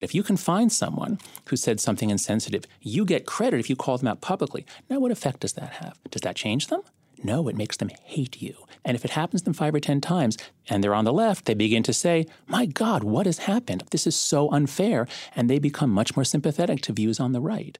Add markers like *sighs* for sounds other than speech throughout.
If you can find someone who said something insensitive, you get credit if you call them out publicly. Now, what effect does that have? Does that change them? No, it makes them hate you. And if it happens to them five or 10 times and they're on the left, they begin to say, My God, what has happened? This is so unfair. And they become much more sympathetic to views on the right.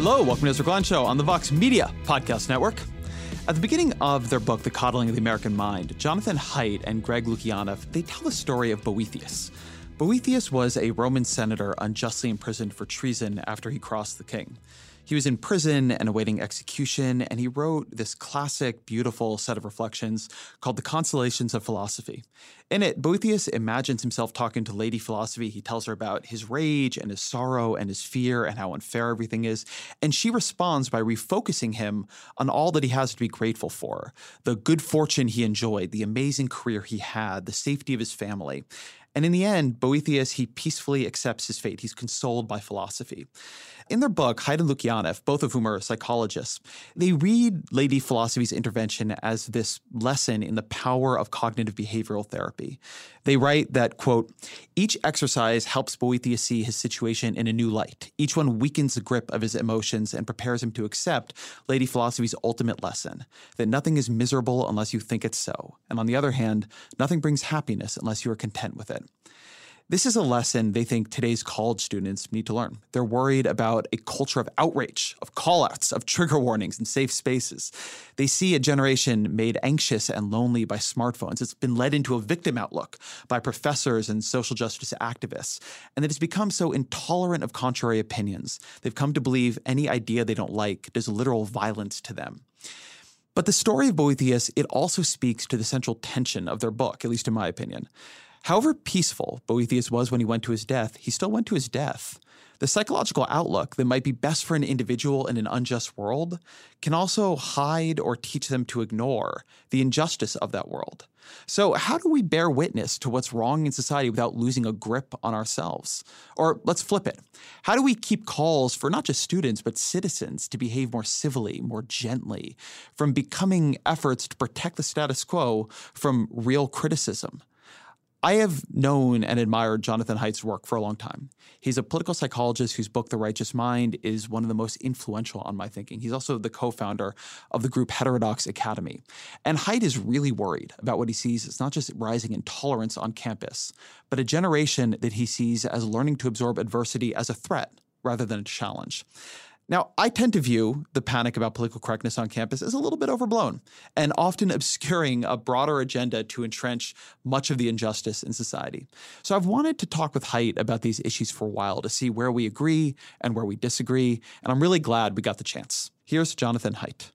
Hello, welcome to Ezra Klein Show on the Vox Media Podcast Network. At the beginning of their book, The Coddling of the American Mind, Jonathan Haidt and Greg Lukianoff, they tell the story of Boethius. Boethius was a Roman senator unjustly imprisoned for treason after he crossed the king. He was in prison and awaiting execution, and he wrote this classic, beautiful set of reflections called The Consolations of Philosophy. In it, Boethius imagines himself talking to Lady Philosophy. He tells her about his rage and his sorrow and his fear and how unfair everything is. And she responds by refocusing him on all that he has to be grateful for the good fortune he enjoyed, the amazing career he had, the safety of his family. And in the end, Boethius, he peacefully accepts his fate. He's consoled by philosophy. In their book, Haidt and Lukianoff, both of whom are psychologists, they read Lady Philosophy's intervention as this lesson in the power of cognitive behavioral therapy. They write that, quote, each exercise helps Boethius see his situation in a new light. Each one weakens the grip of his emotions and prepares him to accept Lady Philosophy's ultimate lesson that nothing is miserable unless you think it's so. And on the other hand, nothing brings happiness unless you are content with it. This is a lesson they think today's college students need to learn. They're worried about a culture of outrage, of callouts, of trigger warnings and safe spaces. They see a generation made anxious and lonely by smartphones. It's been led into a victim outlook by professors and social justice activists. And that it's become so intolerant of contrary opinions. They've come to believe any idea they don't like does literal violence to them. But the story of Boethius, it also speaks to the central tension of their book, at least in my opinion. However peaceful Boethius was when he went to his death, he still went to his death. The psychological outlook that might be best for an individual in an unjust world can also hide or teach them to ignore the injustice of that world. So, how do we bear witness to what's wrong in society without losing a grip on ourselves? Or let's flip it. How do we keep calls for not just students, but citizens to behave more civilly, more gently, from becoming efforts to protect the status quo from real criticism? I have known and admired Jonathan Haidt's work for a long time. He's a political psychologist whose book, The Righteous Mind, is one of the most influential on my thinking. He's also the co founder of the group Heterodox Academy. And Haidt is really worried about what he sees as not just rising intolerance on campus, but a generation that he sees as learning to absorb adversity as a threat rather than a challenge. Now, I tend to view the panic about political correctness on campus as a little bit overblown and often *laughs* obscuring a broader agenda to entrench much of the injustice in society. So I've wanted to talk with Haidt about these issues for a while to see where we agree and where we disagree, and I'm really glad we got the chance. Here's Jonathan Haidt.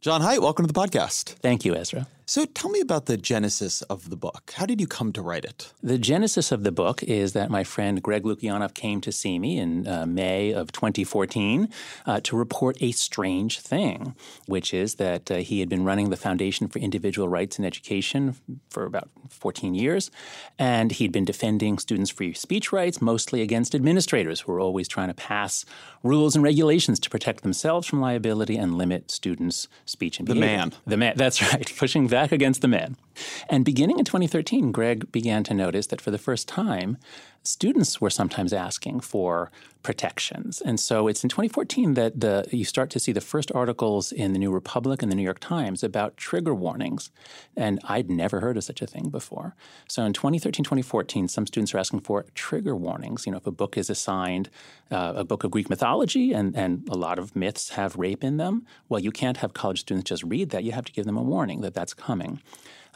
John Haidt, welcome to the podcast. Thank you, Ezra. So tell me about the genesis of the book. How did you come to write it? The genesis of the book is that my friend Greg Lukianoff came to see me in uh, May of 2014 uh, to report a strange thing, which is that uh, he had been running the Foundation for Individual Rights in Education for about 14 years, and he'd been defending students' free speech rights, mostly against administrators who were always trying to pass rules and regulations to protect themselves from liability and limit students' speech and behavior. The man. The man. *laughs* That's right. Pushing back against the man. And beginning in 2013, Greg began to notice that for the first time, students were sometimes asking for protections. And so it's in 2014 that the, you start to see the first articles in the New Republic and the New York Times about trigger warnings. And I'd never heard of such a thing before. So in 2013, 2014, some students are asking for trigger warnings. You know, if a book is assigned uh, a book of Greek mythology and, and a lot of myths have rape in them, well, you can't have college students just read that. You have to give them a warning that that's coming.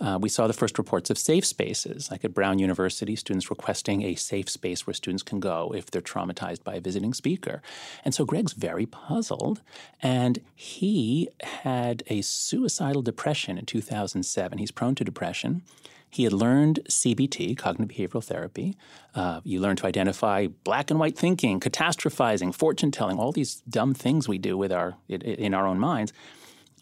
Uh, we saw the first reports of safe spaces, like at Brown University, students requesting a safe space where students can go if they're traumatized by a visiting speaker. And so Greg's very puzzled, and he had a suicidal depression in 2007. He's prone to depression. He had learned CBT, cognitive behavioral therapy. Uh, you learn to identify black and white thinking, catastrophizing, fortune telling, all these dumb things we do with our in our own minds.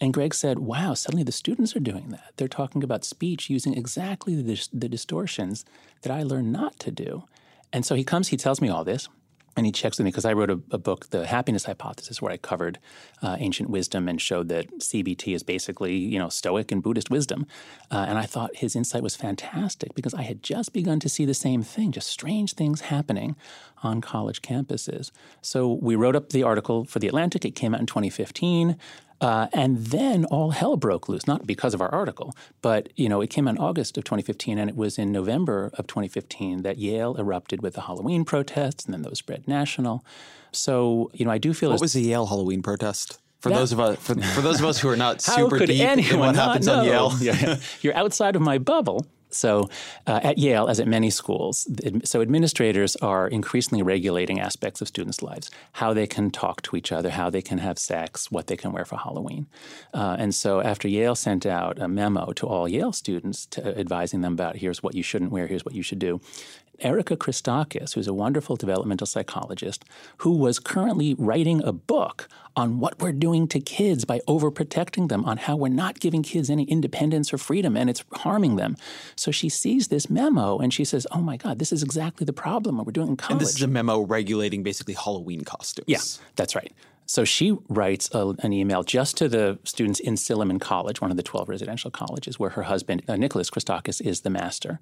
And Greg said, wow, suddenly the students are doing that. They're talking about speech using exactly the, the distortions that I learned not to do. And so he comes, he tells me all this, and he checks with me because I wrote a, a, book, The Happiness Hypothesis, where I covered uh, ancient wisdom and showed that CBT is basically, you know, Stoic and Buddhist wisdom. Uh, and I thought his insight was fantastic because I had just begun to see the same thing, just strange things happening on college campuses. So we wrote up the article for The Atlantic. It came out in 2015. Uh, and then all hell broke loose, not because of our article, but you know it came in August of 2015, and it was in November of 2015 that Yale erupted with the Halloween protests, and then those spread national. So you know I do feel what was the Yale Halloween protest? For that, those of us, for, for, those of us who are not *laughs* super deep in what happens know? on Yale, *laughs* yeah. you're outside of my bubble. So, uh, at Yale, as at many schools, so administrators are increasingly regulating aspects of students' lives how they can talk to each other, how they can have sex, what they can wear for Halloween. Uh, and so, after Yale sent out a memo to all Yale students to, advising them about here's what you shouldn't wear, here's what you should do, Erica Christakis, who's a wonderful developmental psychologist, who was currently writing a book on what we're doing to kids by overprotecting them, on how we're not giving kids any independence or freedom and it's harming them. So she sees this memo and she says, Oh my God, this is exactly the problem we're doing in college. And this is a memo regulating basically Halloween costumes. Yeah, that's right. So she writes a, an email just to the students in Silliman College, one of the 12 residential colleges, where her husband, uh, Nicholas Christakis, is the master.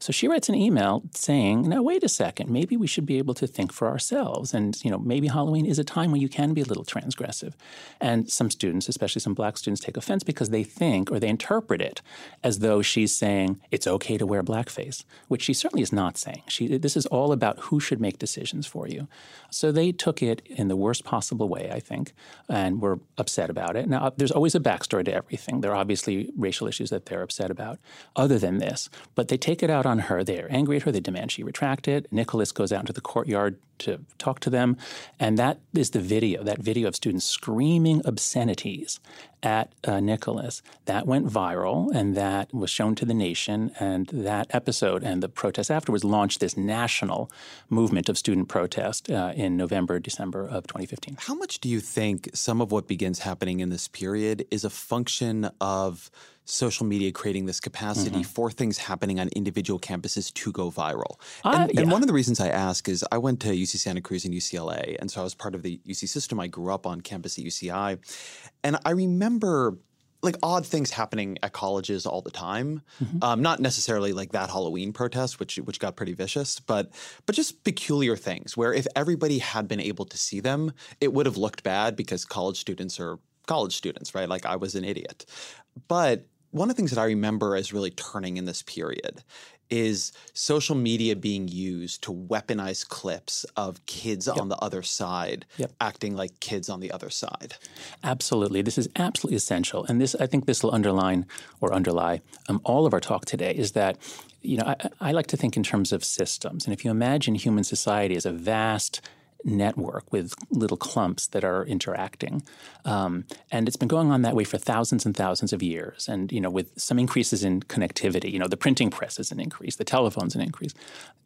So she writes an email saying, now, wait a second, maybe we should be able to think for ourselves. And, you know, maybe Halloween is a time when you can be a little transgressive. And some students, especially some black students, take offense because they think or they interpret it as though she's saying it's okay to wear blackface, which she certainly is not saying. She, this is all about who should make decisions for you. So they took it in the worst possible way way, I think, and were upset about it. Now, there's always a backstory to everything. There are obviously racial issues that they're upset about, other than this. But they take it out on her. They are angry at her. They demand she retract it. Nicholas goes out into the courtyard to talk to them. And that is the video, that video of students screaming obscenities at uh, Nicholas. That went viral and that was shown to the nation. And that episode and the protest afterwards launched this national movement of student protest uh, in November, December of 2015. How much do you think some of what begins happening in this period is a function of social media creating this capacity mm-hmm. for things happening on individual campuses to go viral. Uh, and, yeah. and, one of the reasons I ask is I went to UC Santa Cruz and UCLA, and so I was part of the UC system. I grew up on campus at UCI, and I remember like odd things happening at colleges all the time. Mm-hmm. Um, not necessarily like that Halloween protest, which which got pretty vicious, but but just peculiar things where if everybody had been able to see them, it would have looked bad because college students are college students, right? Like I was an idiot. But one of the things that I remember as really turning in this period is social media being used to weaponize clips of kids yep. on the other side yep. acting like kids on the other side. Absolutely. This is absolutely essential. And this I think this will underline or underlie um, all of our talk today is that you know I, I like to think in terms of systems. And if you imagine human society as a vast network with little clumps that are interacting. Um, and it's been going on that way for thousands and thousands of years. And, you know, with some increases in connectivity, you know, the printing press is an increase, the telephone's an increase.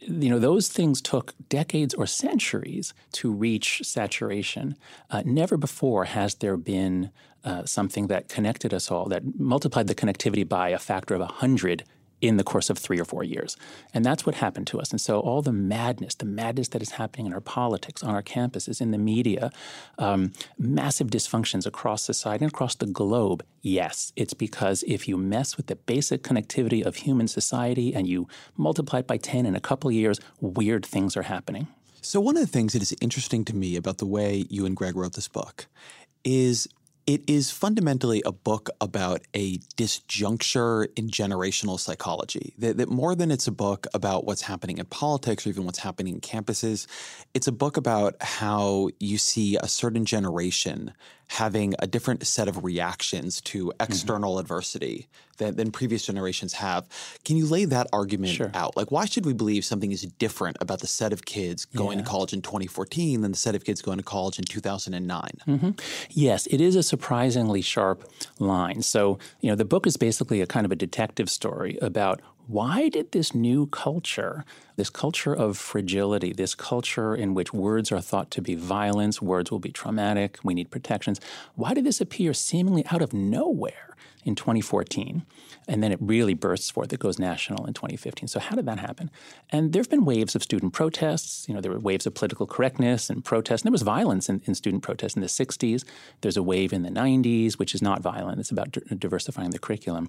You know, those things took decades or centuries to reach saturation. Uh, never before has there been uh, something that connected us all, that multiplied the connectivity by a factor of 100 in the course of three or four years. And that's what happened to us. And so all the madness, the madness that is happening in our politics, on our campuses, in the media, um, massive dysfunctions across society and across the globe, yes, it's because if you mess with the basic connectivity of human society and you multiply it by 10 in a couple of years, weird things are happening. So, one of the things that is interesting to me about the way you and Greg wrote this book is it is fundamentally a book about a disjuncture in generational psychology. That, that, more than it's a book about what's happening in politics or even what's happening in campuses, it's a book about how you see a certain generation having a different set of reactions to mm-hmm. external mm-hmm. adversity than, than, previous generations have. Can you lay that argument sure. out? Like, why should we believe something is different about the set of kids going yeah. to college in 2014 than the set of kids going to college in 2009? Mm-hmm. Yes, it is a surprisingly sharp line. So, you know, the book is basically a kind of a detective story about why did this new culture, this culture of fragility, this culture in which words are thought to be violence, words will be traumatic, we need protections, why did this appear seemingly out of nowhere in 2014? and then it really bursts forth. It goes national in 2015. So how did that happen? And there have been waves of student protests. You know, there were waves of political correctness and protests. And there was violence in, in student protests in the 60s. There's a wave in the 90s, which is not violent. It's about di- diversifying the curriculum.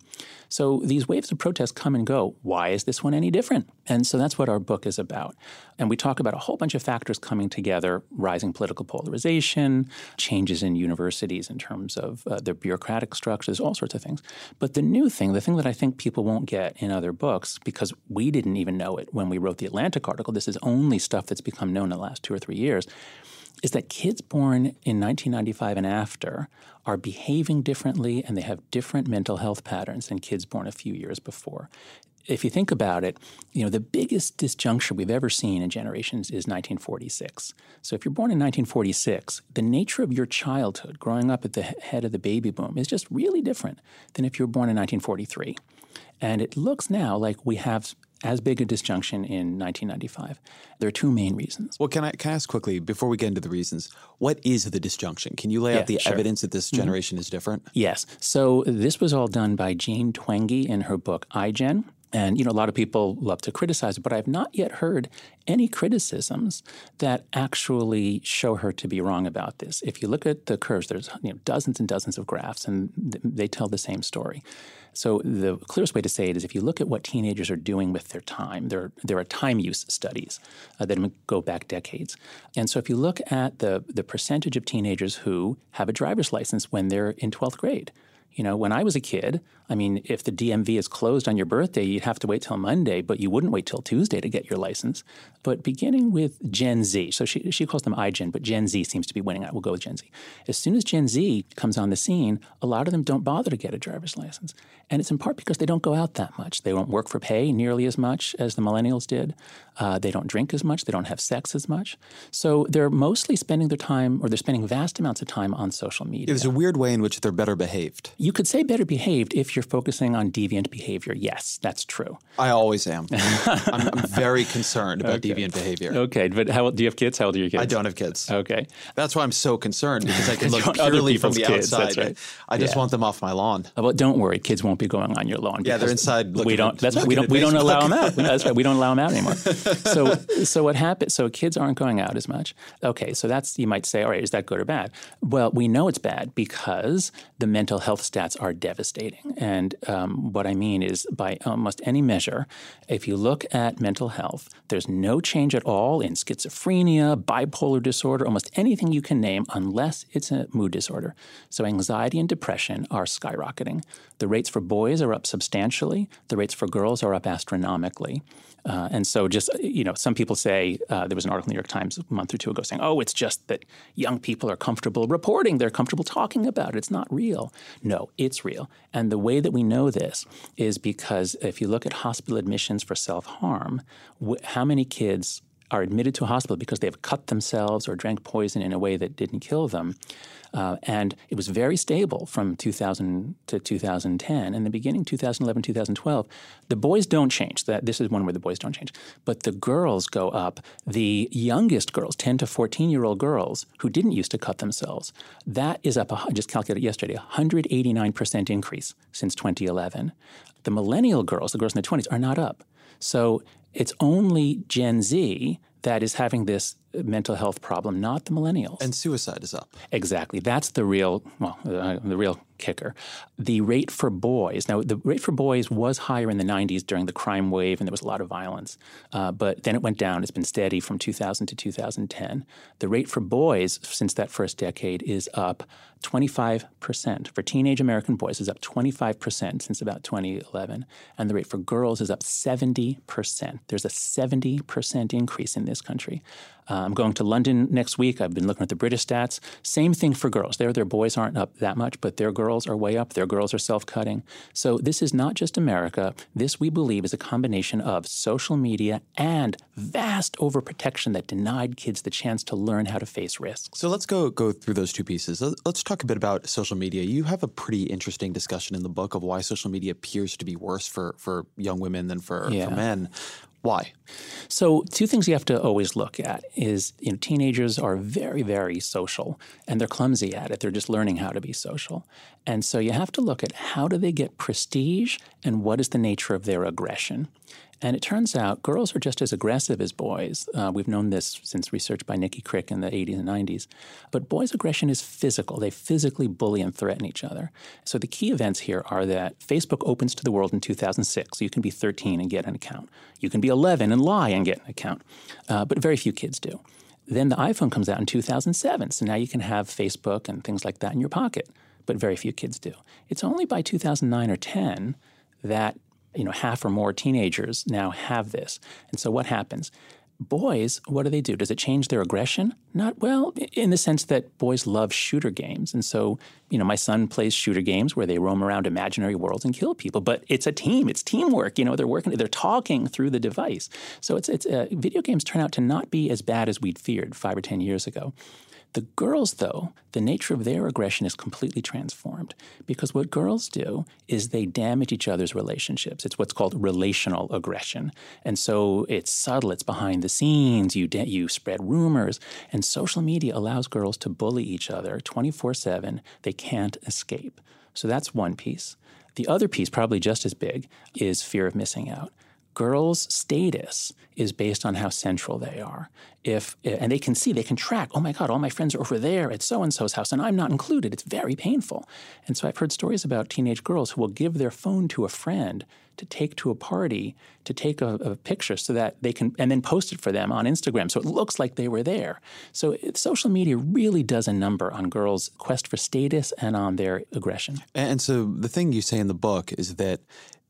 So these waves of protests come and go. Why is this one any different? And so that's what our book is about. And we talk about a whole bunch of factors coming together: rising political polarization, changes in universities in terms of uh, their bureaucratic structures, all sorts of things. But the new thing, the thing that I think people won't get in other books, because we didn't even know it when we wrote the Atlantic article, this is only stuff that's become known in the last two or three years, is that kids born in 1995 and after are behaving differently and they have different mental health patterns than kids born a few years before if you think about it, you know, the biggest disjuncture we've ever seen in generations is 1946. So if you're born in 1946, the nature of your childhood growing up at the head of the baby boom is just really different than if you were born in 1943. And it looks now like we have as big a disjunction in 1995. There are two main reasons. Well, can I, can I ask quickly, before we get into the reasons, what is the disjunction? Can you lay yeah, out the sure. evidence that this mm-hmm. generation mm-hmm. is different? Yes. So this was all done by Jean Twenge in her book iGen. And you know, a lot of people love to criticize it, but I've not yet heard any criticisms that actually show her to be wrong about this. If you look at the curves, there's you know, dozens and dozens of graphs, and th- they tell the same story. So the clearest way to say it is if you look at what teenagers are doing with their time, there, there are time use studies uh, that go back decades. And so if you look at the, the percentage of teenagers who have a driver's license when they're in 12th grade, you know, when I was a kid, I mean, if the DMV is closed on your birthday, you'd have to wait till Monday, but you wouldn't wait till Tuesday to get your license. But beginning with Gen Z, so she, she calls them iGen, but Gen Z seems to be winning out. We'll go with Gen Z. As soon as Gen Z comes on the scene, a lot of them don't bother to get a driver's license. And it's in part because they don't go out that much. They don't work for pay nearly as much as the millennials did. Uh, they don't drink as much. They don't have sex as much. So they're mostly spending their time, or they're spending vast amounts of time on social media. There's a weird way in which they're better behaved. You could say better behaved if you're focusing on deviant behavior. Yes, that's true. I always am. *laughs* I'm, I'm, very concerned about okay. deviant behavior. Okay, but how do you have kids? How old are your kids? I don't have kids. Okay, that's why I'm so concerned because I *laughs* can look purely from the kids, outside. Right. I just yeah. want them off my lawn. Oh, well, don't worry, kids won't be going on your lawn. Yeah, they're inside. we don't. That's right. We don't. We don't allow them out. That's right. We don't allow them out anymore. *laughs* So, so what happens? So kids aren't going out as much. Okay, so that's you might say, all right, is that good or bad? Well, we know it's bad because the mental health stats are devastating. And um, what I mean is, by almost any measure, if you look at mental health, there's no change at all in schizophrenia, bipolar disorder, almost anything you can name, unless it's a mood disorder. So anxiety and depression are skyrocketing. The rates for boys are up substantially. The rates for girls are up astronomically. Uh, and so, just you know, some people say uh, there was an article in the New York Times a month or two ago saying, "Oh, it's just that young people are comfortable reporting; they're comfortable talking about it. It's not real." No, it's real. And the way that we know this is because if you look at hospital admissions for self harm, wh- how many kids are admitted to a hospital because they've cut themselves or drank poison in a way that didn't kill them. Uh, and it was very stable from 2000 to 2010. In the beginning, 2011, 2012, the boys don't change. That this is one where the boys don't change, but the girls go up. The youngest girls, 10 to 14 year old girls who didn't used to cut themselves, that is up. I just calculated yesterday, 189 percent increase since 2011. The millennial girls, the girls in their 20s, are not up. So it's only Gen Z that is having this mental health problem, not the millennials. And suicide is up. Exactly. That's the real, well, uh, the real kicker. The rate for boys, now the rate for boys was higher in the 90s during the crime wave and there was a lot of violence, uh, but then it went down. It's been steady from 2000 to 2010. The rate for boys since that first decade is up 25%. For teenage American boys is up 25% since about 2011, and the rate for girls is up 70%. There's a 70% increase in this country. Uh, I'm going to London next week. I've been looking at the British stats. Same thing for girls. There, their boys aren't up that much, but their girls are way up. Their girls are self cutting. So this is not just America. This, we believe, is a combination of social media and vast overprotection that denied kids the chance to learn how to face risks. So let's go go through those two pieces. Let's talk a bit about social media. You have a pretty interesting discussion in the book of why social media appears to be worse for for young women than for, yeah. for men. Why? So, two things you have to always look at is you know teenagers are very very social and they're clumsy at it. They're just learning how to be social. And so you have to look at how do they get prestige and what is the nature of their aggression. And it turns out girls are just as aggressive as boys. Uh, we've known this since research by Nicki Crick in the 80s and 90s. But boys' aggression is physical. They physically bully and threaten each other. So the key events here are that Facebook opens to the world in 2006. So you can be 13 and get an account. You can be 11 and lie and get an account. Uh, but very few kids do. Then the iPhone comes out in 2007. So now you can have Facebook and things like that in your pocket. But very few kids do. It's only by 2009 or 10 that you know, half or more teenagers now have this. And so what happens? Boys, what do they do? Does it change their aggression? Not well, in the sense that boys love shooter games. And so, you know, my son plays shooter games where they roam around imaginary worlds and kill people. But it's a team, it's teamwork. You know, they're working, they're talking through the device. So it's, it's uh, video games turn out to not be as bad as we'd feared five or 10 years ago. The girls, though, the nature of their aggression is completely transformed because what girls do is they damage each other's relationships. It's what's called relational aggression. And so it's subtle, it's behind the scenes, you, de- you spread rumors, and social media allows girls to bully each other 24 7. They can't escape. So that's one piece. The other piece, probably just as big, is fear of missing out girls' status is based on how central they are. If and they can see, they can track. Oh my God, all my friends are over there at so and so's house, and I'm not included. It's very painful. And so I've heard stories about teenage girls who will give their phone to a friend to take to a party to take a, a picture so that they can and then post it for them on Instagram so it looks like they were there. So it, social media really does a number on girls' quest for status and on their aggression. And so the thing you say in the book is that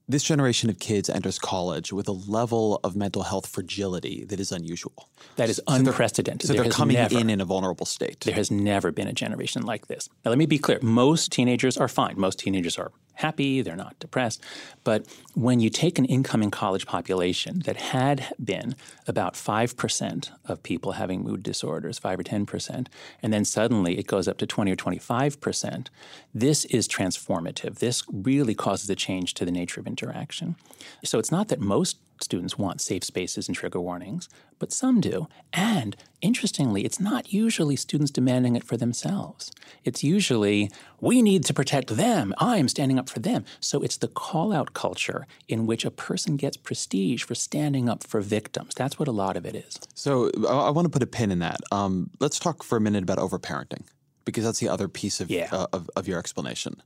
this generation of kids enters college with a level of mental health fragility that is unusual. That is unprecedented. So they're, so they're coming never, in in a vulnerable state. There has never been a generation like this. Now, let me be clear. Most teenagers are fine. Most teenagers are happy, they're not depressed. But when you take an incoming college population that had been about 5% of people having mood disorders, 5 or 10%, and then suddenly it goes up to 20 or 25%, this is transformative. This really causes a change to the nature of interaction. So it's not that most students want safe spaces and trigger warnings, but some do. And interestingly, it's not usually students demanding it for themselves. It's usually, we need to protect them. I'm standing up for them. So it's the call out culture in which a person gets prestige for standing up for victims. That's what a lot of it is. So I, want to put a pin in that. Um, let's talk for a minute about overparenting, because that's the other piece of, yeah. uh, of, of your explanation.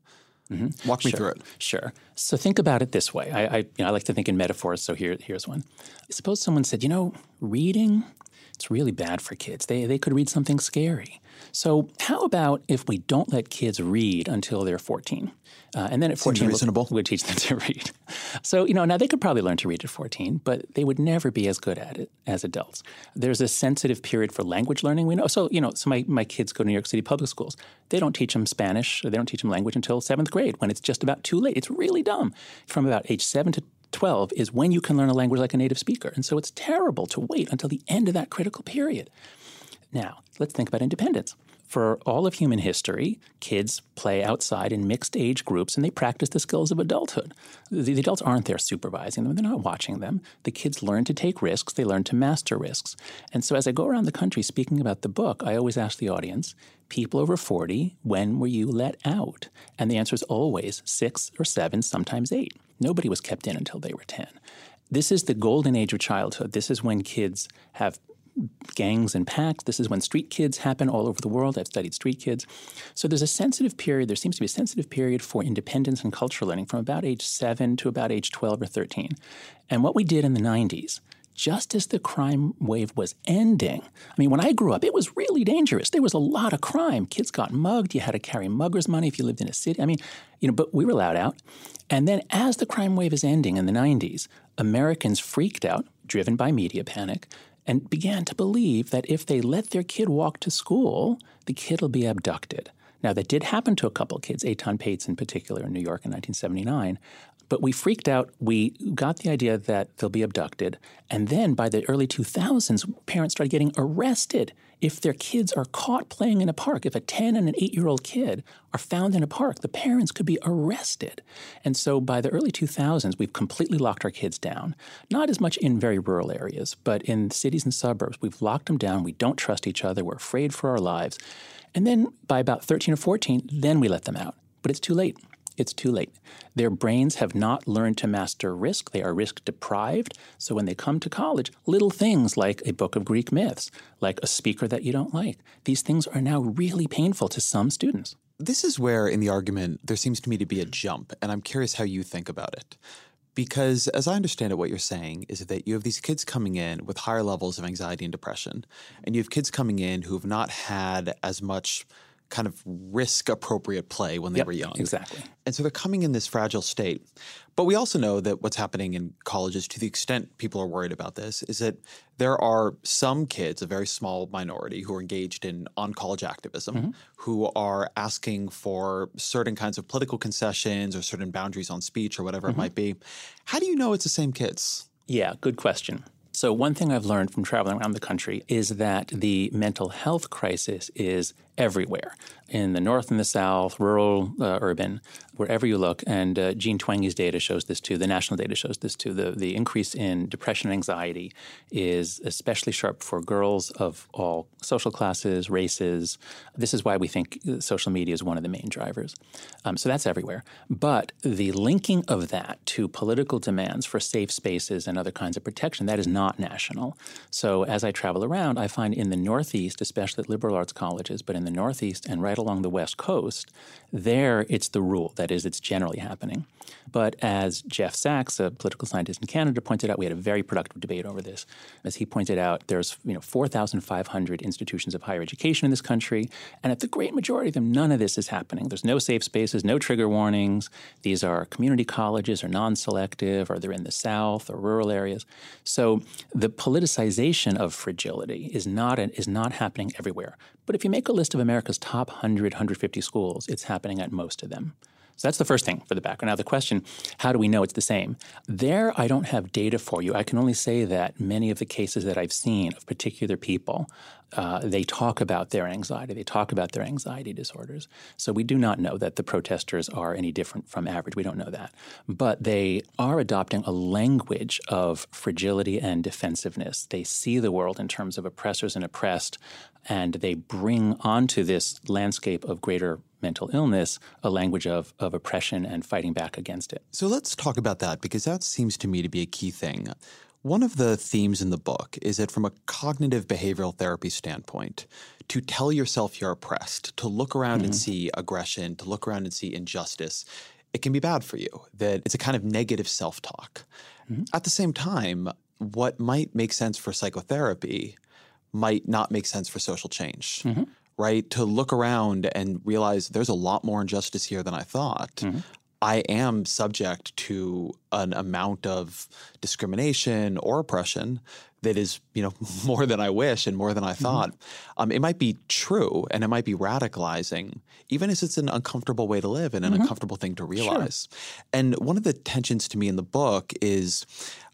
Mm-hmm. Walk me sure. through it. Sure. So think about it this way. I, I, you know, I like to think in metaphors. So here, here's one. Suppose someone said, you know, reading, it's really bad for kids. They, they could read something scary. So how about if we don't let kids read until they're 14? Uh, and then at 14, reasonable. We'll, we'll teach them *laughs* to read. So, you know, now they could probably learn to read at 14, but they would never be as good at it as adults. There's a sensitive period for language learning. We know. So, you know, so my, my kids go to New York City public schools. They don't teach them Spanish or they don't teach them language until seventh grade when it's just about too late. It's really dumb. From about age seven to 12 is when you can learn a language like a native speaker. And so it's terrible to wait until the end of that critical period. Now, let's think about independence. For all of human history, kids play outside in mixed age groups and they practice the skills of adulthood. The, the, adults aren't there supervising them, they're not watching them. The kids learn to take risks, they learn to master risks. And so as I go around the country speaking about the book, I always ask the audience people over 40, when were you let out? And the answer is always six or seven, sometimes eight. Nobody was kept in until they were 10. This is the golden age of childhood. This is when kids have gangs and packs. This is when street kids happen all over the world. I've studied street kids. So there's a sensitive period, there seems to be a sensitive period for independence and cultural learning from about age 7 to about age 12 or 13. And what we did in the 90s just as the crime wave was ending. I mean, when I grew up, it was really dangerous. There was a lot of crime. Kids got mugged. You had to carry muggers' money if you lived in a city. I mean, you know, but we were allowed out. And then as the crime wave is ending in the 90s, Americans freaked out, driven by media panic, and began to believe that if they let their kid walk to school, the kid will be abducted. Now, that did happen to a couple of kids, Etan Patz in particular in New York in 1979. But we freaked out. We got the idea that they'll be abducted. And then by the early 2000s, parents started getting arrested if their kids are caught playing in a park. If a 10 and an 8 year old kid are found in a park, the parents could be arrested. And so by the early 2000s, we've completely locked our kids down. Not as much in very rural areas, but in cities and suburbs, we've locked them down. We don't trust each other. We're afraid for our lives. And then by about 13 or 14, then we let them out. But it's too late it's too late. Their brains have not learned to master risk. They are risk deprived. So when they come to college, little things like a book of Greek myths, like a speaker that you don't like, these things are now really painful to some students. This is where, in the argument, there seems to me to be a jump, and I'm curious how you think about it. Because, as I understand it, what you're saying is that you have these kids coming in with higher levels of anxiety and depression, and you have kids coming in who have not had as much kind of risk appropriate play when they yep, were young. Exactly. And so they're coming in this fragile state. But we also know that what's happening in colleges, to the extent people are worried about this, is that there are some kids, a very small minority, who are engaged in on college activism, mm-hmm. who are asking for certain kinds of political concessions or certain boundaries on speech or whatever mm-hmm. it might be. How do you know it's the same kids? Yeah, good question. So, one thing I've learned from traveling around the country is that the mental health crisis is everywhere in the north and the south, rural, uh, urban, wherever you look. And uh, Jean Twenge's data shows this too. The national data shows this too. The, the increase in depression and anxiety is especially sharp for girls of all social classes, races. This is why we think social media is one of the main drivers. Um, so that's everywhere. But the linking of that to political demands for safe spaces and other kinds of protection, that is not national. So as I travel around, I find in the Northeast, especially at liberal arts colleges, but in the the Northeast and right along the West Coast, there it's the rule. That is, it's generally happening. But as Jeff Sachs, a political scientist in Canada, pointed out, we had a very productive debate over this. As he pointed out, there's you know 4,500 institutions of higher education in this country, and at the great majority of them, none of this is happening. There's no safe spaces, no trigger warnings. These are community colleges or non-selective, or they're in the South or rural areas. So the politicization of fragility is not is not happening everywhere. But if you make a list of America's top 100, 150 schools, it's happening at most of them. So that's the first thing for the background. Now, the question how do we know it's the same? There, I don't have data for you. I can only say that many of the cases that I've seen of particular people, uh, they talk about their anxiety, they talk about their anxiety disorders. So we do not know that the protesters are any different from average. We don't know that. But they are adopting a language of fragility and defensiveness. They see the world in terms of oppressors and oppressed, and they bring onto this landscape of greater mental illness a language of, of oppression and fighting back against it. So let's talk about that because that seems to me to be a key thing. One of the themes in the book is that from a cognitive behavioral therapy standpoint, to tell yourself you're oppressed, to look around mm-hmm. and see aggression, to look around and see injustice, it can be bad for you, that it's a kind of negative self talk. Mm-hmm. At the same time, what might make sense for psychotherapy might not make sense for social change. Mm-hmm right? To look around and realize there's a lot more injustice here than I thought. Mm-hmm. I am subject to an amount of discrimination or oppression that is, you know, *laughs* more than I wish and more than I mm-hmm. thought. Mm-hmm. Um, it might be true and it might be radicalizing, even as it's an uncomfortable way to live and an mm-hmm. uncomfortable thing to realize. Sure. And one of the tensions to me in the book is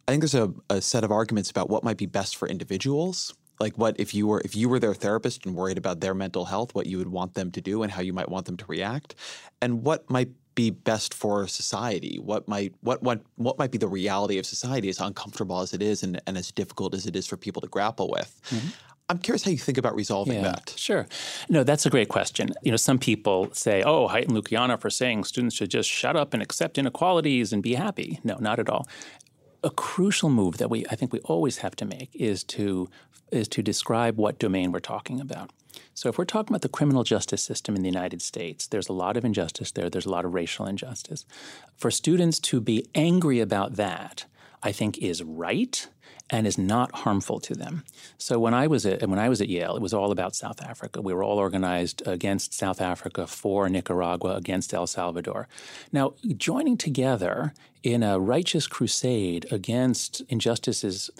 I think there's a, a set of arguments about what might be best for individuals like what if you were if you were their therapist and worried about their mental health what you would want them to do and how you might want them to react and what might be best for society? What might what what what might be the reality of society, as uncomfortable as it is, and, and as difficult as it is for people to grapple with? Mm-hmm. I'm curious how you think about resolving yeah, that. Sure. No, that's a great question. You know, some people say, oh, Haidt and Lukianoff are saying students should just shut up and accept inequalities and be happy. No, not at all. A crucial move that we I think we always have to make is to is to describe what domain we're talking about. So, if we're talking about the criminal justice system in the United States, there's a lot of injustice there, there's a lot of racial injustice. For students to be angry about that, I think is right and is not harmful to them. So when I was at when I was at Yale, it was all about South Africa. We were all organized against South Africa, for Nicaragua, against El Salvador. Now, joining together in a righteous crusade against injustices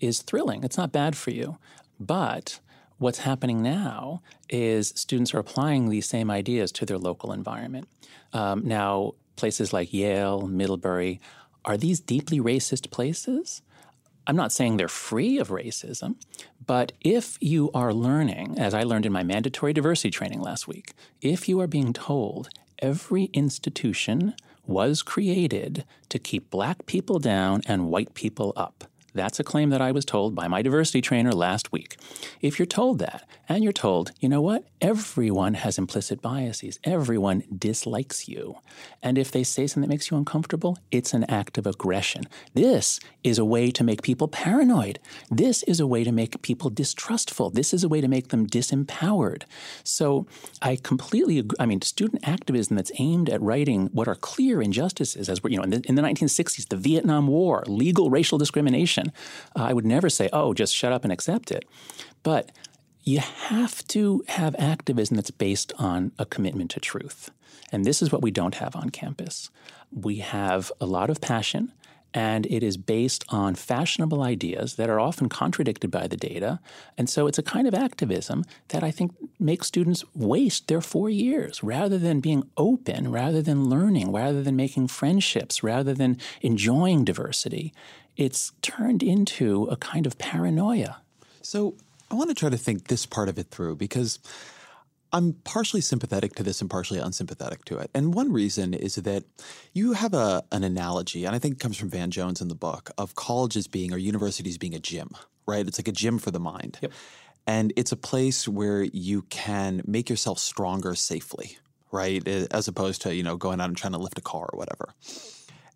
is thrilling. It's not bad for you. But What's happening now is students are applying these same ideas to their local environment. Um, now, places like Yale, Middlebury, are these deeply racist places? I'm not saying they're free of racism, but if you are learning, as I learned in my mandatory diversity training last week, if you are being told every institution was created to keep black people down and white people up, that's a claim that I was told by my diversity trainer last week. If you're told that, and you're told, you know what, everyone has implicit biases, everyone dislikes you, and if they say something that makes you uncomfortable, it's an act of aggression. This is a way to make people paranoid. This is a way to make people distrustful. This is a way to make them disempowered. So I completely agree. I mean, student activism that's aimed at righting what are clear injustices, as we're, you know, in the, in the 1960s, the Vietnam War, legal racial discrimination uh, I would never say, oh, just shut up and accept it. But you have to have activism that's based on a commitment to truth. And this is what we don't have on campus. We have a lot of passion, and it is based on fashionable ideas that are often contradicted by the data. And so it's a kind of activism that I think makes students waste their four years rather than being open, rather than learning, rather than making friendships, rather than enjoying diversity it's turned into a kind of paranoia. So I want to try to think this part of it through because I'm partially sympathetic to this and partially unsympathetic to it. And one reason is that you have a, an analogy, and I think it comes from Van Jones in the book, of colleges being or universities being a gym, right? It's like a gym for the mind. Yep. And it's a place where you can make yourself stronger safely, right? As opposed to, you know, going out and trying to lift a car or whatever.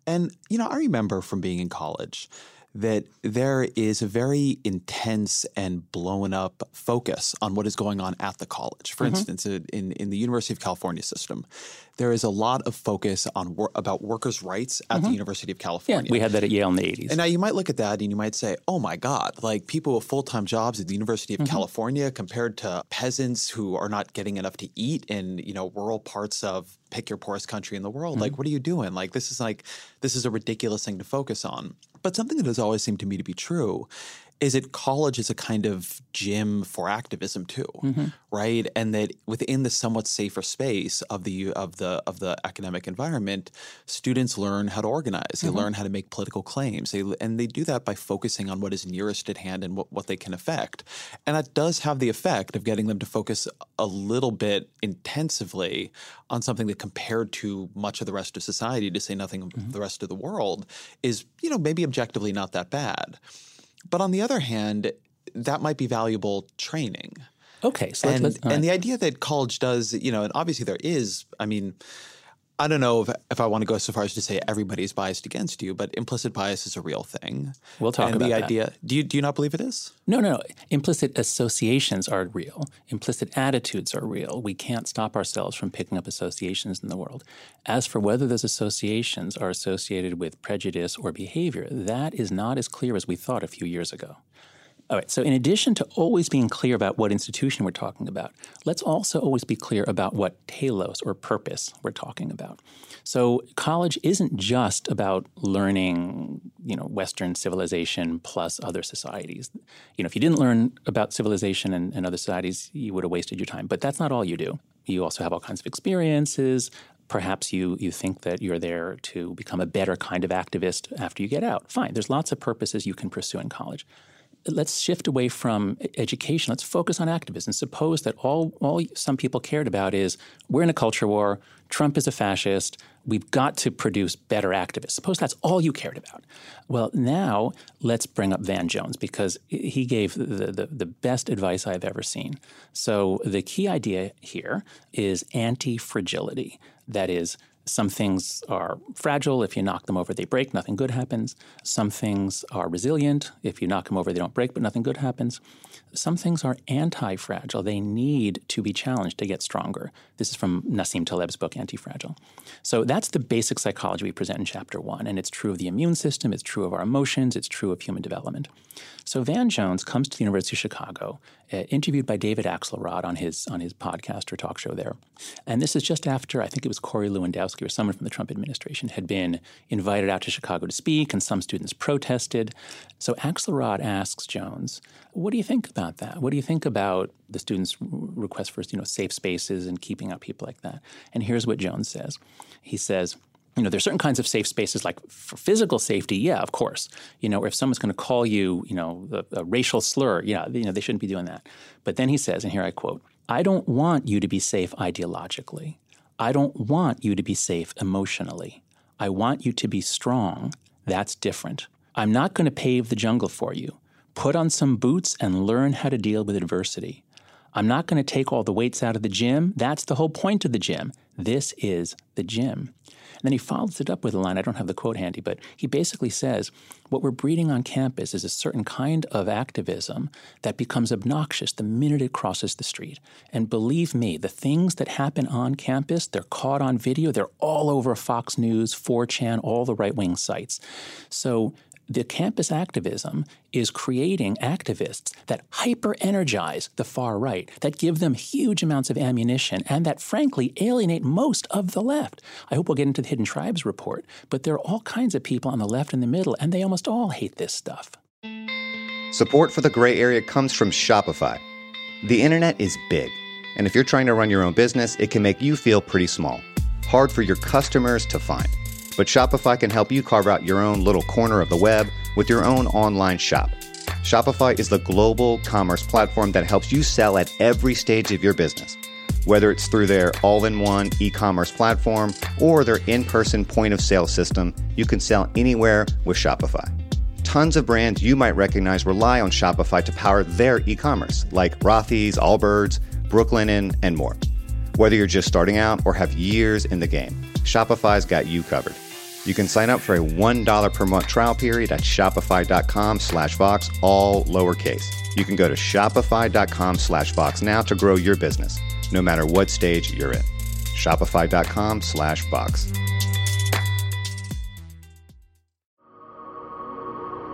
And, you know, I remember from being in college that there is a very intense and blown up focus on what is going on at the college. For mm-hmm. instance, in, in the University of California system, there is a lot of focus on wor- about workers' rights at mm-hmm. the University of California. Yeah, we had that at Yale in the 80s. And now you might look at that and you might say, oh my God, like people with full time jobs at the University of mm-hmm. California compared to peasants who are not getting enough to eat in, you know, rural parts of pick your poorest country in the world. Mm-hmm. Like, what are you doing? Like, this is like, this is a ridiculous thing to focus on. But something that has always seemed to me to be true is that college is a kind of gym for activism too, mm-hmm. right? And that within the somewhat safer space of the of the of the academic environment, students learn how to organize. They mm-hmm. learn how to make political claims. They, and they do that by focusing on what is nearest at hand and what, what they can affect. And that does have the effect of getting them to focus a little bit intensively on something that compared to much of the rest of society, to say nothing of mm-hmm. the rest of the world, is, you know, maybe objectively not that bad. But on the other hand, that might be valuable training. Okay, so and, let's, let's, and right. the idea that college does, you know, and obviously there is, I mean, I don't know if, if I want to go so far as to say everybody's biased against you, but implicit bias is a real thing. We'll talk and about the that. idea. Do you do you not believe it is? No, no, no. Implicit associations are real. Implicit attitudes are real. We can't stop ourselves from picking up associations in the world. As for whether those associations are associated with prejudice or behavior, that is not as clear as we thought a few years ago. All right, so in addition to always being clear about what institution we're talking about, let's also always be clear about what telos or purpose we're talking about. So college isn't just about learning, you know, Western civilization plus other societies. You know, if you didn't learn about civilization and, and other societies, you would have wasted your time. But that's not all you do. You also have all kinds of experiences, perhaps you you think that you're there to become a better kind of activist after you get out. Fine. There's lots of purposes you can pursue in college. Let's shift away from education. Let's focus on activism. Suppose that all all some people cared about is we're in a culture war. Trump is a fascist. We've got to produce better activists. Suppose that's all you cared about. Well, now let's bring up Van Jones because he gave the, the, the best advice I've ever seen. So the key idea here is anti fragility. That is, some things are fragile. If you knock them over, they break. Nothing good happens. Some things are resilient. If you knock them over, they don't break, but nothing good happens. Some things are anti fragile. They need to be challenged to get stronger. This is from Nassim Taleb's book, Anti Fragile. So that's the basic psychology we present in chapter one. And it's true of the immune system, it's true of our emotions, it's true of human development. So Van Jones comes to the University of Chicago, uh, interviewed by David Axelrod on his, on his podcast or talk show there. And this is just after, I think it was Corey Lewandowski or someone from the Trump administration had been invited out to Chicago to speak, and some students protested. So Axelrod asks Jones, what do you think about that? What do you think about the students' request for you know safe spaces and keeping out people like that? And here's what Jones says. He says, you know, there's certain kinds of safe spaces, like for physical safety. Yeah, of course. You know, if someone's going to call you, you know, a, a racial slur, yeah, you know, they shouldn't be doing that. But then he says, and here I quote: "I don't want you to be safe ideologically. I don't want you to be safe emotionally. I want you to be strong. That's different. I'm not going to pave the jungle for you. Put on some boots and learn how to deal with adversity. I'm not going to take all the weights out of the gym. That's the whole point of the gym. This is the gym. And then he follows it up with a line. I don't have the quote handy, but he basically says, What we're breeding on campus is a certain kind of activism that becomes obnoxious the minute it crosses the street. And believe me, the things that happen on campus, they're caught on video, they're all over Fox News, 4chan, all the right wing sites. So the campus activism is creating activists that hyper energize the far right, that give them huge amounts of ammunition, and that frankly alienate most of the left. I hope we'll get into the Hidden Tribes report, but there are all kinds of people on the left and the middle, and they almost all hate this stuff. Support for the gray area comes from Shopify. The internet is big, and if you're trying to run your own business, it can make you feel pretty small, hard for your customers to find. But Shopify can help you carve out your own little corner of the web with your own online shop. Shopify is the global commerce platform that helps you sell at every stage of your business. Whether it's through their all in one e commerce platform or their in person point of sale system, you can sell anywhere with Shopify. Tons of brands you might recognize rely on Shopify to power their e commerce, like Rothy's, Allbirds, Brooklinen, and more. Whether you're just starting out or have years in the game, Shopify's got you covered. You can sign up for a $1 per month trial period at shopify.com slash Vox, all lowercase. You can go to shopify.com slash Vox now to grow your business, no matter what stage you're in. Shopify.com slash Vox.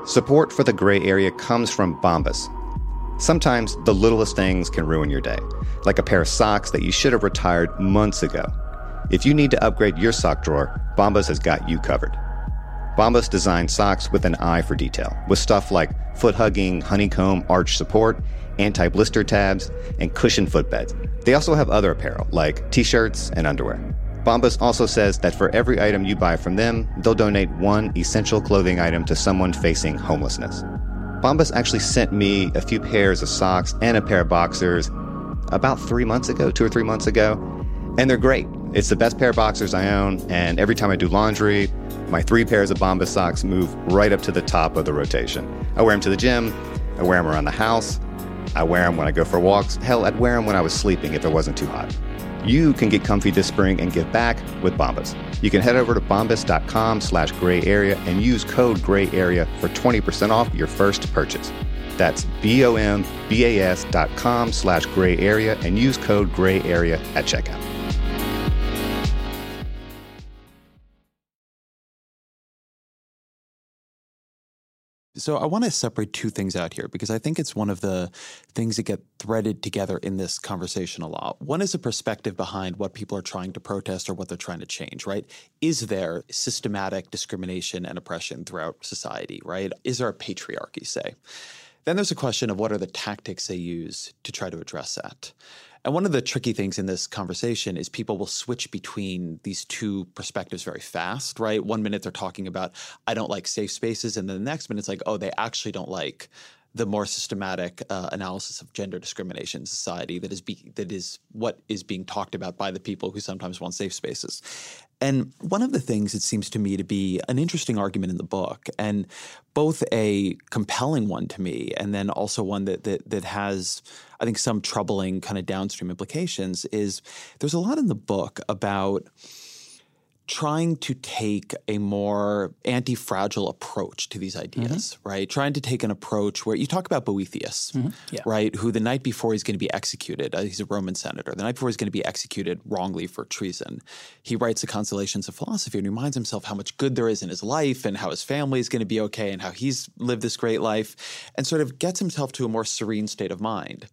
Support for the gray area comes from Bombas. Sometimes the littlest things can ruin your day, like a pair of socks that you should have retired months ago. If you need to upgrade your sock drawer, Bombas has got you covered. Bombas designed socks with an eye for detail, with stuff like foot hugging, honeycomb arch support, anti blister tabs, and cushioned footbeds. They also have other apparel, like t shirts and underwear. Bombas also says that for every item you buy from them, they'll donate one essential clothing item to someone facing homelessness. Bombas actually sent me a few pairs of socks and a pair of boxers about three months ago, two or three months ago, and they're great. It's the best pair of boxers I own, and every time I do laundry, my three pairs of Bombas socks move right up to the top of the rotation. I wear them to the gym, I wear them around the house, I wear them when I go for walks. Hell, I'd wear them when I was sleeping if it wasn't too hot. You can get comfy this spring and give back with Bombas. You can head over to bombas.com slash gray area and use code gray area for 20% off your first purchase. That's B-O-M-B-A-S dot com slash gray area and use code gray area at checkout. So I want to separate two things out here because I think it's one of the things that get threaded together in this conversation a lot. One is a perspective behind what people are trying to protest or what they're trying to change, right? Is there systematic discrimination and oppression throughout society, right? Is there a patriarchy, say? Then there's a question of what are the tactics they use to try to address that. And one of the tricky things in this conversation is people will switch between these two perspectives very fast, right? One minute they're talking about, I don't like safe spaces. And then the next minute it's like, oh, they actually don't like the more systematic uh, analysis of gender discrimination in society that is be, that is what is being talked about by the people who sometimes want safe spaces. And one of the things that seems to me to be an interesting argument in the book, and both a compelling one to me, and then also one that that, that has, I think, some troubling kind of downstream implications, is there's a lot in the book about trying to take a more anti-fragile approach to these ideas, mm-hmm. right? Trying to take an approach where you talk about Boethius, mm-hmm. yeah. right? Who the night before he's going to be executed, uh, he's a Roman senator. The night before he's going to be executed wrongly for treason, he writes the Consolations of Philosophy and reminds himself how much good there is in his life and how his family is going to be okay and how he's lived this great life, and sort of gets himself to a more serene state of mind.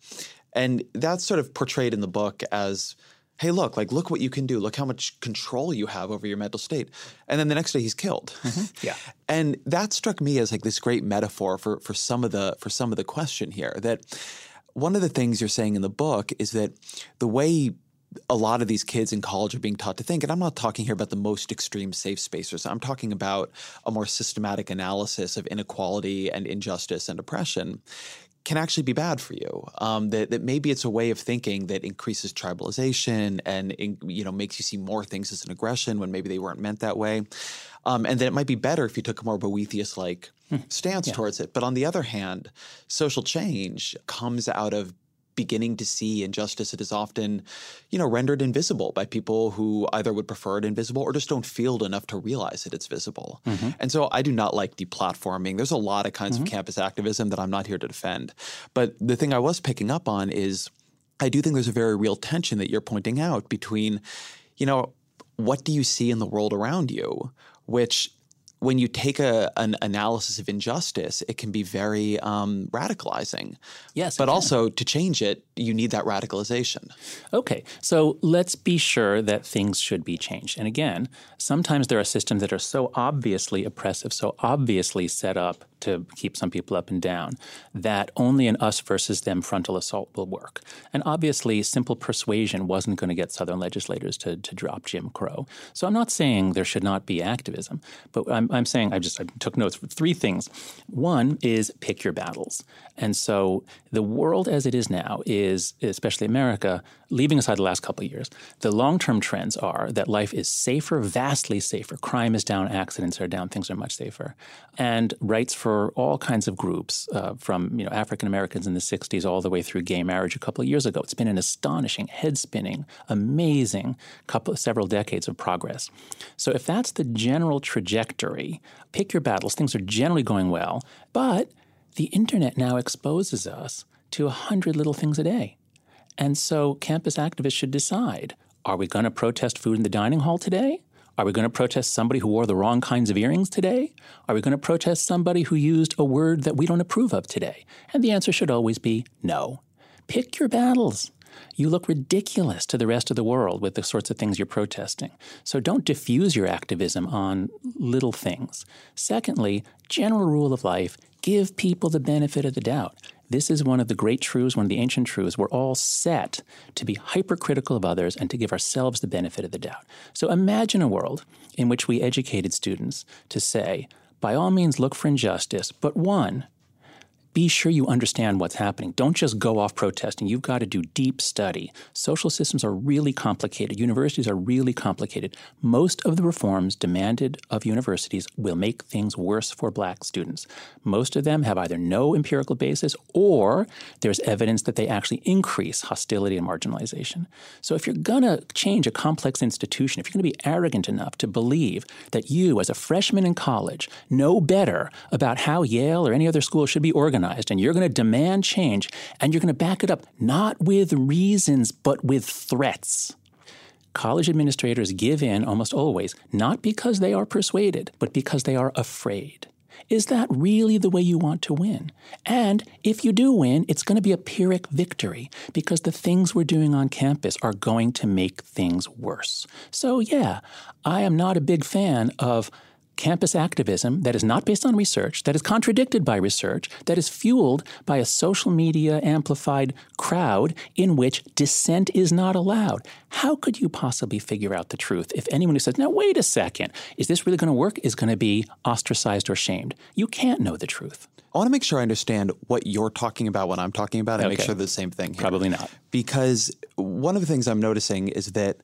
And that's sort of portrayed in the book as hey, look, like, look what you can do. Look how much control you have over your mental state. And then the next day he's killed. Mm-hmm. Yeah. *laughs* and that struck me as like this great metaphor for, for some of the, for some of the question here that one of the things you're saying in the book is that the way a lot of these kids in college are being taught to think, and I'm not talking here about the most extreme safe spacers. I'm talking about a more systematic analysis of inequality and injustice and oppression can actually be bad for you. Um, that, that maybe it's a way of thinking that increases tribalization and you know makes you see more things as an aggression when maybe they weren't meant that way. Um, and that it might be better if you took a more Boethius like hmm. stance yeah. towards it. But on the other hand, social change comes out of beginning to see injustice that is often, you know, rendered invisible by people who either would prefer it invisible or just don't feel it enough to realize that it's visible. Mm-hmm. And so I do not like deplatforming. There's a lot of kinds mm-hmm. of campus activism that I'm not here to defend. But the thing I was picking up on is I do think there's a very real tension that you're pointing out between, you know, what do you see in the world around you, which when you take a, an analysis of injustice, it can be very um, radicalizing. Yes. But also to change it, you need that radicalization. Okay. So let's be sure that things should be changed. And again, sometimes there are systems that are so obviously oppressive, so obviously set up to keep some people up and down, that only an us versus them frontal assault will work. And obviously, simple persuasion wasn't going to get Southern legislators to, to drop Jim Crow. So I'm not saying there should not be activism, but I'm, I'm saying I just I took notes for three things. One is pick your battles. And so the world as it is now is, especially America, leaving aside the last couple of years, the long term trends are that life is safer, vastly safer. Crime is down, accidents are down, things are much safer. And rights for all kinds of groups, uh, from you know African Americans in the 60s all the way through gay marriage a couple of years ago. It's been an astonishing, head spinning, amazing couple, several decades of progress. So if that's the general trajectory, pick your battles. Things are generally going well. But the internet now exposes us to a hundred little things a day. And so campus activists should decide are we going to protest food in the dining hall today? Are we going to protest somebody who wore the wrong kinds of earrings today? Are we going to protest somebody who used a word that we don't approve of today? And the answer should always be no. Pick your battles. You look ridiculous to the rest of the world with the sorts of things you're protesting. So don't diffuse your activism on little things. Secondly, general rule of life give people the benefit of the doubt. This is one of the great truths, one of the ancient truths. We're all set to be hypercritical of others and to give ourselves the benefit of the doubt. So imagine a world in which we educated students to say, by all means, look for injustice, but one, be sure you understand what's happening. Don't just go off protesting. You've got to do deep study. Social systems are really complicated. Universities are really complicated. Most of the reforms demanded of universities will make things worse for black students. Most of them have either no empirical basis or there's evidence that they actually increase hostility and marginalization. So if you're going to change a complex institution, if you're going to be arrogant enough to believe that you, as a freshman in college, know better about how Yale or any other school should be organized, organized and you're going to demand change and you're going to back it up not with reasons, but with threats. College administrators give in almost always, not because they are persuaded, but because they are afraid. is that really the way you want to win? And if you do win, it's going to be a Pyrrhic victory because the things we're doing on campus are going to make things worse. So, yeah, I am not a big fan of campus activism that is not based on research, that is contradicted by research, that is fueled by a social media amplified crowd in which dissent is not allowed. How could you possibly figure out the truth if anyone who says, now, wait a second, is this really going to work, is going to be ostracized or shamed? You can't know the truth. I want to make sure I understand what you're talking about, when I'm talking about, and Okay. make sure the same thing. Here. Probably not. Because one of the things I'm noticing is that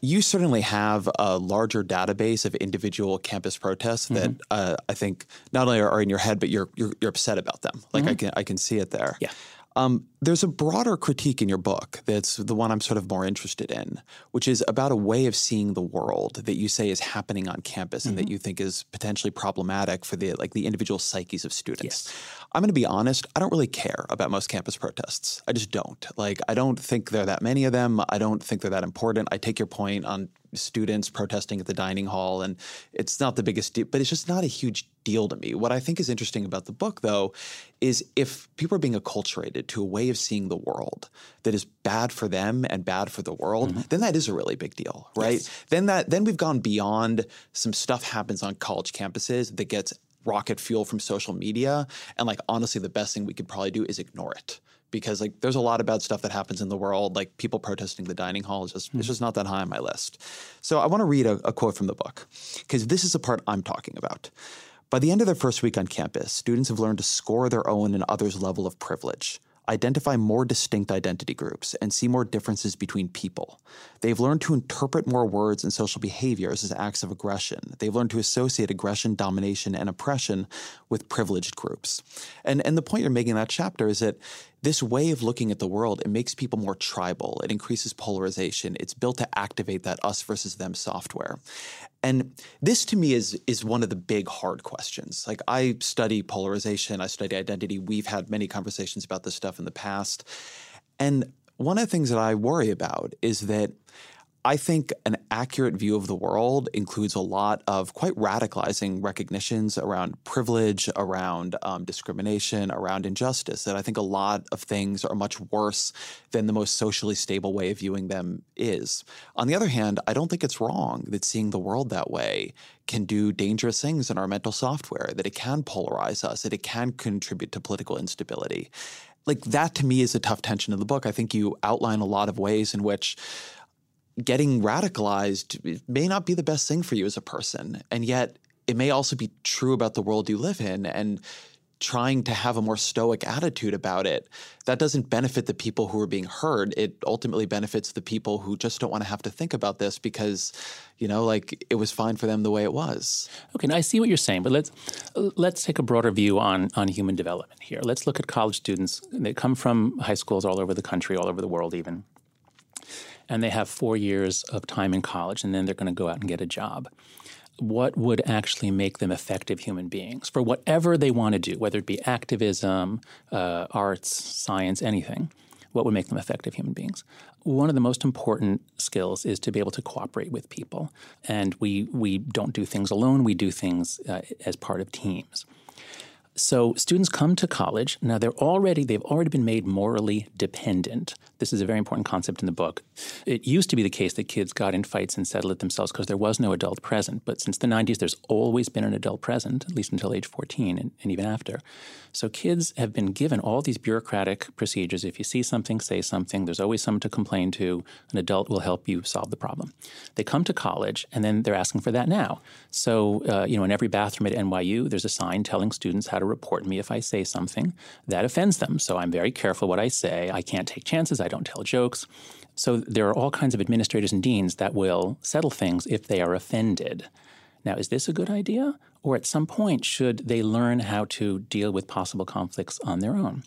you certainly have a larger database of individual campus protests that Mm-hmm. uh, I think not only are, in your head, but you're you're, you're upset about them. Like I can I can see it there. Mm-hmm. Yeah. Um, there's a broader critique in your book that's the one I'm sort of more interested in, which is about a way of seeing the world that you say is happening on campus and that you think is potentially problematic for the like the individual psyches of students. I'm going to be honest, I don't really care about most campus protests. I just don't. Like I don't think there are that many of them. I don't think they're that important. I take your point on students protesting at the dining hall and it's not the biggest deal, but it's just not a huge deal to me. What I think is interesting about the book though is if people are being acculturated to a way of seeing the world that is bad for them and bad for the world, mm-hmm. then that is a really big deal, right? Then that then we've gone beyond some stuff happens on college campuses that gets rocket fuel from social media and like honestly the best thing we could probably do is ignore it. Because like there's a lot of bad stuff that happens in the world like people protesting the dining hall is just it's hmm. just not that high on my list. So i want to read a, a quote from the book because this is the part i'm talking about. By the end of their first week on campus students have learned to score their own and others level of privilege identify more distinct identity groups and see more differences between people. They've learned to interpret more words and social behaviors as acts of aggression. They've learned to associate aggression, domination, and oppression with privileged groups. And, and the point you're making in that chapter is that this way of looking at the world, it makes people more tribal. It increases polarization. It's built to activate that us versus them software. And this to me is is one of the big hard questions. Like I study polarization, I study identity. We've had many conversations about this stuff in the past. And one of the things that I worry about is that I think an accurate view of the world includes a lot of quite radicalizing recognitions around privilege, around um, discrimination, around injustice. That I think a lot of things are much worse than the most socially stable way of viewing them is. On the other hand, I don't think it's wrong that seeing the world that way can do dangerous things in our mental software, that it can polarize us, that it can contribute to political instability. Like that to me is a tough tension in the book. I think you outline a lot of ways in which getting radicalized may not be the best thing for you as a person. And yet it may also be true about the world you live in. And trying to have a more stoic attitude about it, that doesn't benefit the people who are being heard. It ultimately benefits the people who just don't want to have to think about this because, you know, like it was fine for them the way it was. Okay, now I see what you're saying, but let's let's take a broader view on on human development here. Let's look at college students. They come from high schools all over the country, all over the world, even, and they have four years of time in college, and then they're going to go out and get a job. What would actually make them effective human beings for whatever they want to do, whether it be activism, uh, arts, science, anything? What would make them effective human beings? One of the most important skills is to be able to cooperate with people, and we we don't do things alone. We do things uh, as part of teams. So students come to college. Now they're already they've already been made morally dependent. This is a very important concept in the book. It used to be the case that kids got in fights and settled it themselves because there was no adult present. But since the 90s, there's always been an adult present, at least until age 14 and, and even after. So kids have been given all these bureaucratic procedures. If you see something, say something. There's always someone to complain to. An adult will help you solve the problem. They come to college and then they're asking for that now. So uh, you know, in every bathroom at NYU, there's a sign telling students how to report me if I say something that offends them. So I'm very careful what I say. I can't take chances. I don't tell jokes. So there are all kinds of administrators and deans that will settle things if they are offended. Now, is this a good idea? Or at some point, should they learn how to deal with possible conflicts on their own?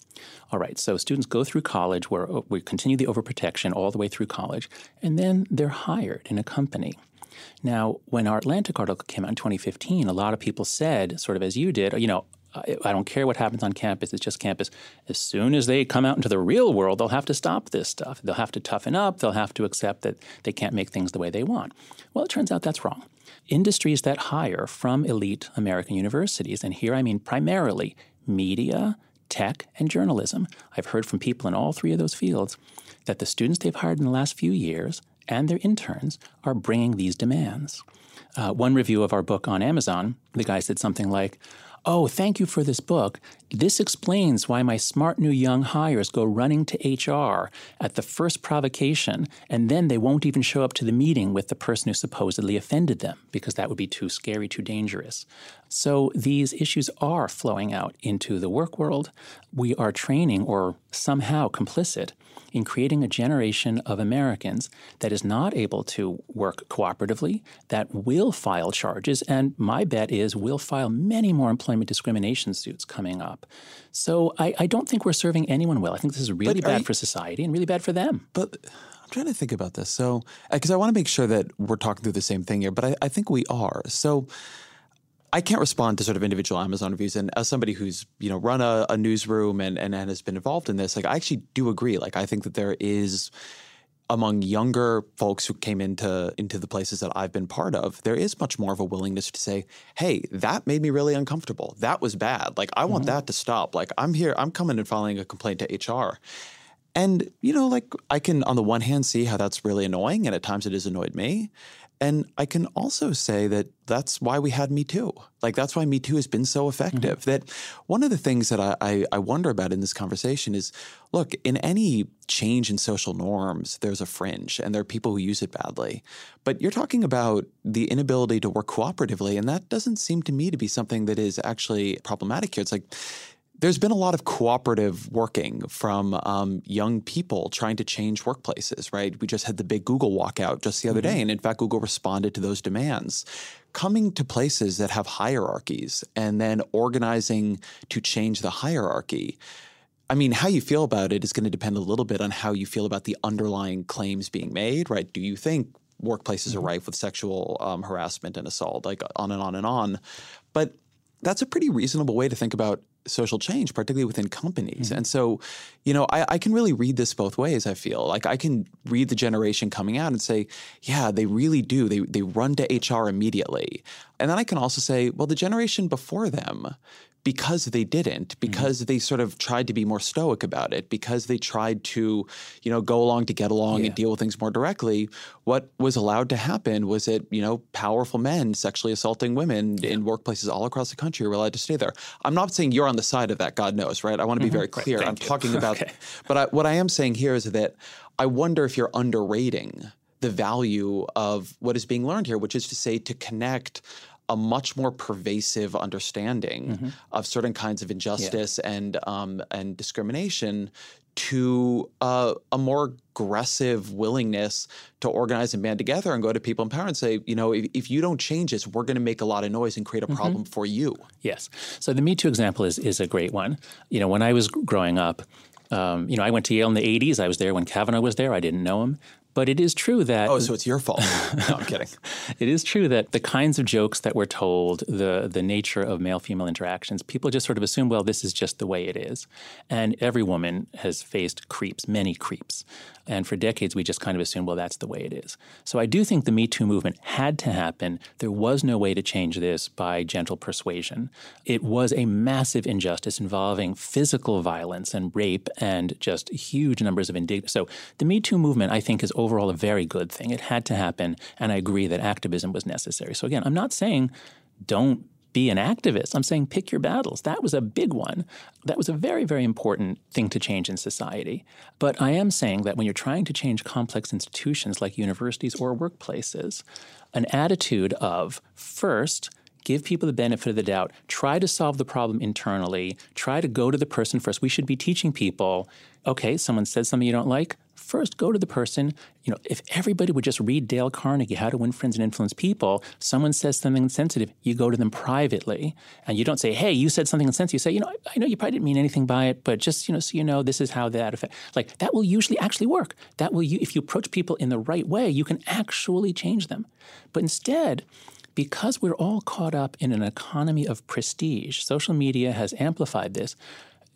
All right, so students go through college where oh, we continue the overprotection all the way through college, and then they're hired in a company. Now, when our Atlantic article came out in 2015, a lot of people said, sort of as you did, you know, I, don't care what happens on campus, it's just campus. As soon as they come out into the real world, they'll have to stop this stuff. They'll have to toughen up, they'll have to accept that they can't make things the way they want. Well, it turns out that's wrong. Industries that hire from elite American universities, and here I mean primarily media, tech, and journalism. I've heard from people in all three of those fields that the students they've hired in the last few years and their interns are bringing these demands. Uh, one review of our book on Amazon, the guy said something like, Oh, thank you for this book. This explains why my smart new young hires go running to HR at the first provocation, and then they won't even show up to the meeting with the person who supposedly offended them, because that would be too scary, too dangerous. So these issues are flowing out into the work world. We are training or somehow complicit in creating a generation of Americans that is not able to work cooperatively, that will file charges, and my bet is will file many more employment discrimination suits coming up. So I, I don't think we're serving anyone well. I think this is really bad you, for society and really bad for them. But I'm trying to think about this. So, because I want to make sure that we're talking through the same thing here, but I, I think we are. So, I can't respond to sort of individual Amazon reviews. And as somebody who's, you know, run a, a newsroom and, and, and has been involved in this, like I actually do agree. Like I think that there is among younger folks who came into into the places that I've been part of, there is much more of a willingness to say, "Hey, that made me really uncomfortable. That was bad. Like I want mm-hmm. that to stop. Like I'm here. I'm coming and filing a complaint to HR." And you know, like I can on the one hand see how that's really annoying, and at times it has annoyed me. And I can also say that that's why we had Me Too. Like, that's why Me Too has been so effective. Mm-hmm. That one of the things that I, I, I, wonder about in this conversation is look, in any change in social norms, there's a fringe and there are people who use it badly. But you're talking about the inability to work cooperatively. And that doesn't seem to me to be something that is actually problematic here. It's like, there's been a lot of cooperative working from um, young people trying to change workplaces, right? We just had the big Google walkout just the other mm-hmm. day. And in fact, Google responded to those demands. Coming to places that have hierarchies and then organizing to change the hierarchy. I mean, how you feel about it is going to depend a little bit on how you feel about the underlying claims being made, right? Do you think workplaces mm-hmm. are rife with sexual um, harassment and assault, like on and on and on? But that's a pretty reasonable way to think about social change, particularly within companies. Mm-hmm. And so, you know, I, I, can really read this both ways, I feel. Like I can read the generation coming out and say, yeah, they really do. They, they run to HR immediately. And then I can also say, well, the generation before them because they didn't, mm-hmm. because mm-hmm. they sort of tried to be more stoic about it, because they tried to, you know, go along to get along yeah. and deal with things more directly, what was allowed to happen was that, you know, powerful men sexually assaulting women yeah. in workplaces all across the country were allowed to stay there. I'm not saying you're on the side of that, God knows, right? I want to be mm-hmm. very clear. Right, I'm you. talking about, *laughs* okay. but I, what I am saying here is that I wonder if you're underrating the value of what is being learned here, which is to say to connect a much more pervasive understanding mm-hmm. of certain kinds of injustice yeah. and um, and discrimination to uh, a more aggressive willingness to organize and band together and go to people in power and say, you know, if, if you don't change this, we're going to make a lot of noise and create a mm-hmm. problem for you. Yes. So the Me Too example is is a great one. You know, when I was growing up, um, you know, I went to Yale in the 80s. I was there when Kavanaugh was there. I didn't know him. But it is true that. Oh, so it's your fault. no, I'm kidding. *laughs* it is true that the kinds of jokes that we're told, the, the nature of male female interactions, people just sort of assume, well, this is just the way it is. And every woman has faced creeps, many creeps. And for decades, we just kind of assumed, well, that's the way it is. So I do think the Me Too movement had to happen. There was no way to change this by gentle persuasion. It was a massive injustice involving physical violence and rape and just huge numbers of indignity. So the Me Too movement, I think, is overall a very good thing. It had to happen. And I agree that activism was necessary. So again, I'm not saying don't be an activist. I'm saying pick your battles. That was a big one. That was a very, very important thing to change in society. But I am saying that when you're trying to change complex institutions like universities or workplaces, an attitude of first, give people the benefit of the doubt, try to solve the problem internally, try to go to the person first. We should be teaching people okay, someone says something you don't like, first go to the person. You know, if everybody would just read Dale Carnegie, How to Win Friends and Influence People, someone says something insensitive, you go to them privately. And you don't say, hey, you said something insensitive. You say, you know, I know you probably didn't mean anything by it, but just, you know, so you know, this is how that affects. Like, that will usually actually work. That will, if you approach people in the right way, you can actually change them. But instead, because we're all caught up in an economy of prestige, social media has amplified this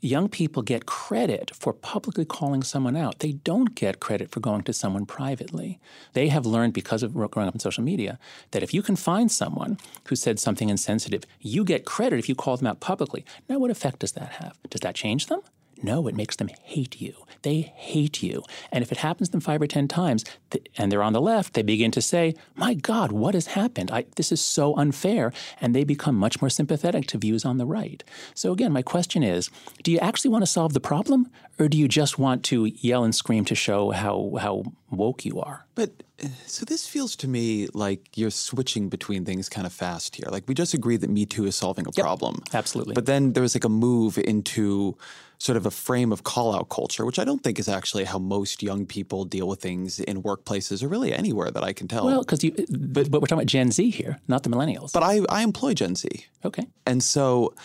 young people get credit for publicly calling someone out. They don't get credit for going to someone privately. They have learned because of growing up in social media that if you can find someone who said something insensitive, you get credit if you call them out publicly. Now, what effect does that have? Does that change them? No, it makes them hate you. They hate you. And if it happens to them five or 10 times th- and they're on the left, they begin to say, My God, what has happened? I, this is so unfair. And they become much more sympathetic to views on the right. So, again, my question is do you actually want to solve the problem or do you just want to yell and scream to show how, how woke you are? But uh, so this feels to me like you're switching between things kind of fast here. Like we just agreed that Me Too is solving a yep, problem. Absolutely. But then there was like a move into sort of a frame of call out culture, which I don't think is actually how most young people deal with things in workplaces or really anywhere that I can tell. Well, because you, but, but we're talking about Gen Z here, not the millennials. But I, I employ Gen Z. Okay. And so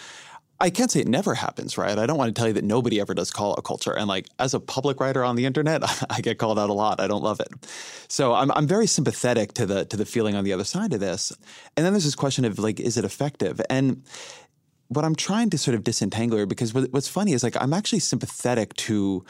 I can't say it never happens, right? I don't want to tell you that nobody ever does call out culture. And like as a public writer on the internet, *laughs* I get called out a lot. I don't love it. So I'm I'm very sympathetic to the to the feeling on the other side of this. And then there's this question of like, is it effective? And what I'm trying to sort of disentangle here, because what's funny is like I'm actually sympathetic to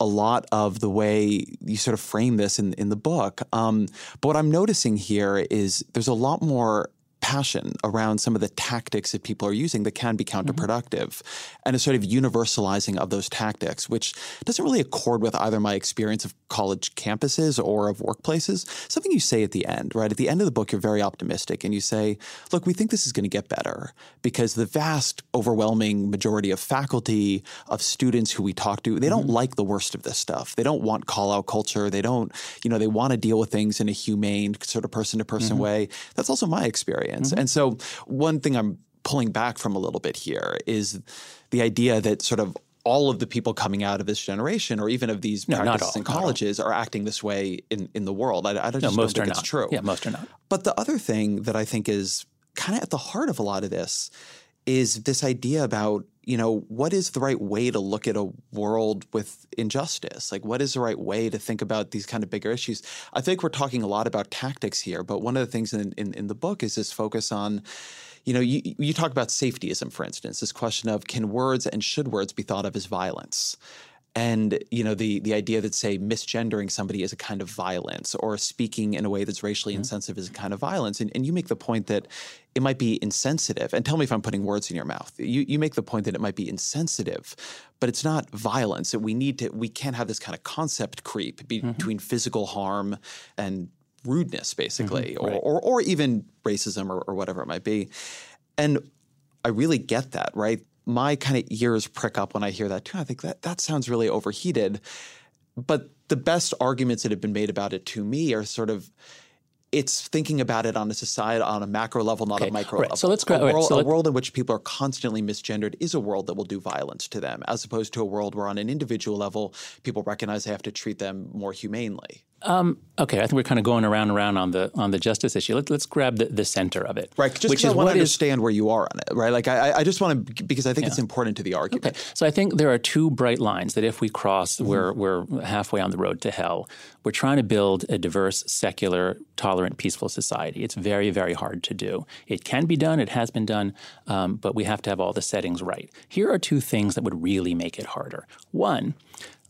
a lot of the way you sort of frame this in in the book. Um, but what I'm noticing here is there's a lot more passion around some of the tactics that people are using that can be mm-hmm. counterproductive mm-hmm. and a sort of universalizing of those tactics, which doesn't really accord with either my experience of college campuses or of workplaces. Something you say at the end, right? At the end of the book, you're very optimistic and you say, look, we think this is going to get better because the vast, overwhelming majority of faculty, of students who we talk to, they mm-hmm. don't like the worst of this stuff. They don't want call out culture. They don't, you know, they want to deal with things in a humane, sort of person to person way. That's also my experience experience. Mm-hmm. And so, one thing I'm pulling back from a little bit here is the idea that sort of all of the people coming out of this generation, or even of these no, practices in colleges, are acting this way in, in the world. I, I just no, most don't think it's not. true. Yeah, most are not. But the other thing that I think is kind of at the heart of a lot of this is this idea about you know what is the right way to look at a world with injustice? Like what is the right way to think about these kind of bigger issues? I think we're talking a lot about tactics here but one of the things in, in, in the book is this focus on you know you, you talk about safetyism for instance this question of can words and should words be thought of as violence and you know the the idea that say misgendering somebody is a kind of violence or speaking in a way that's racially mm-hmm. insensitive is a kind of violence and, and you make the point that it might be insensitive and tell me if i'm putting words in your mouth you, you make the point that it might be insensitive but it's not violence that we need to we can't have this kind of concept creep be, mm-hmm. between physical harm and rudeness basically mm-hmm. right. or, or, or even racism or, or whatever it might be and I really get that, right? My kind of ears prick up when I hear that too. I think that that sounds really overheated. But the best arguments that have been made about it to me are sort of it's thinking about it on a society on a macro level, not okay. a micro right. level. So let's a, right. world, so a world in which people are constantly misgendered is a world that will do violence to them, as opposed to a world where on an individual level people recognize they have to treat them more humanely. Um, okay, I think we're kind of going around and around on the on the justice issue. Let, us grab the, the center of it, right? Just which is I want to understand where you are on it, right? Like I, I just want to because I think yeah. it's important to the argument. Okay, so I think there are two bright lines that if we cross, mm-hmm. we're we're halfway on the road to hell. We're trying to build a diverse, secular, tolerant, peaceful society. It's very very hard to do. It can be done. It has been done, um, but we have to have all the settings right. Here are two things that would really make it harder. One.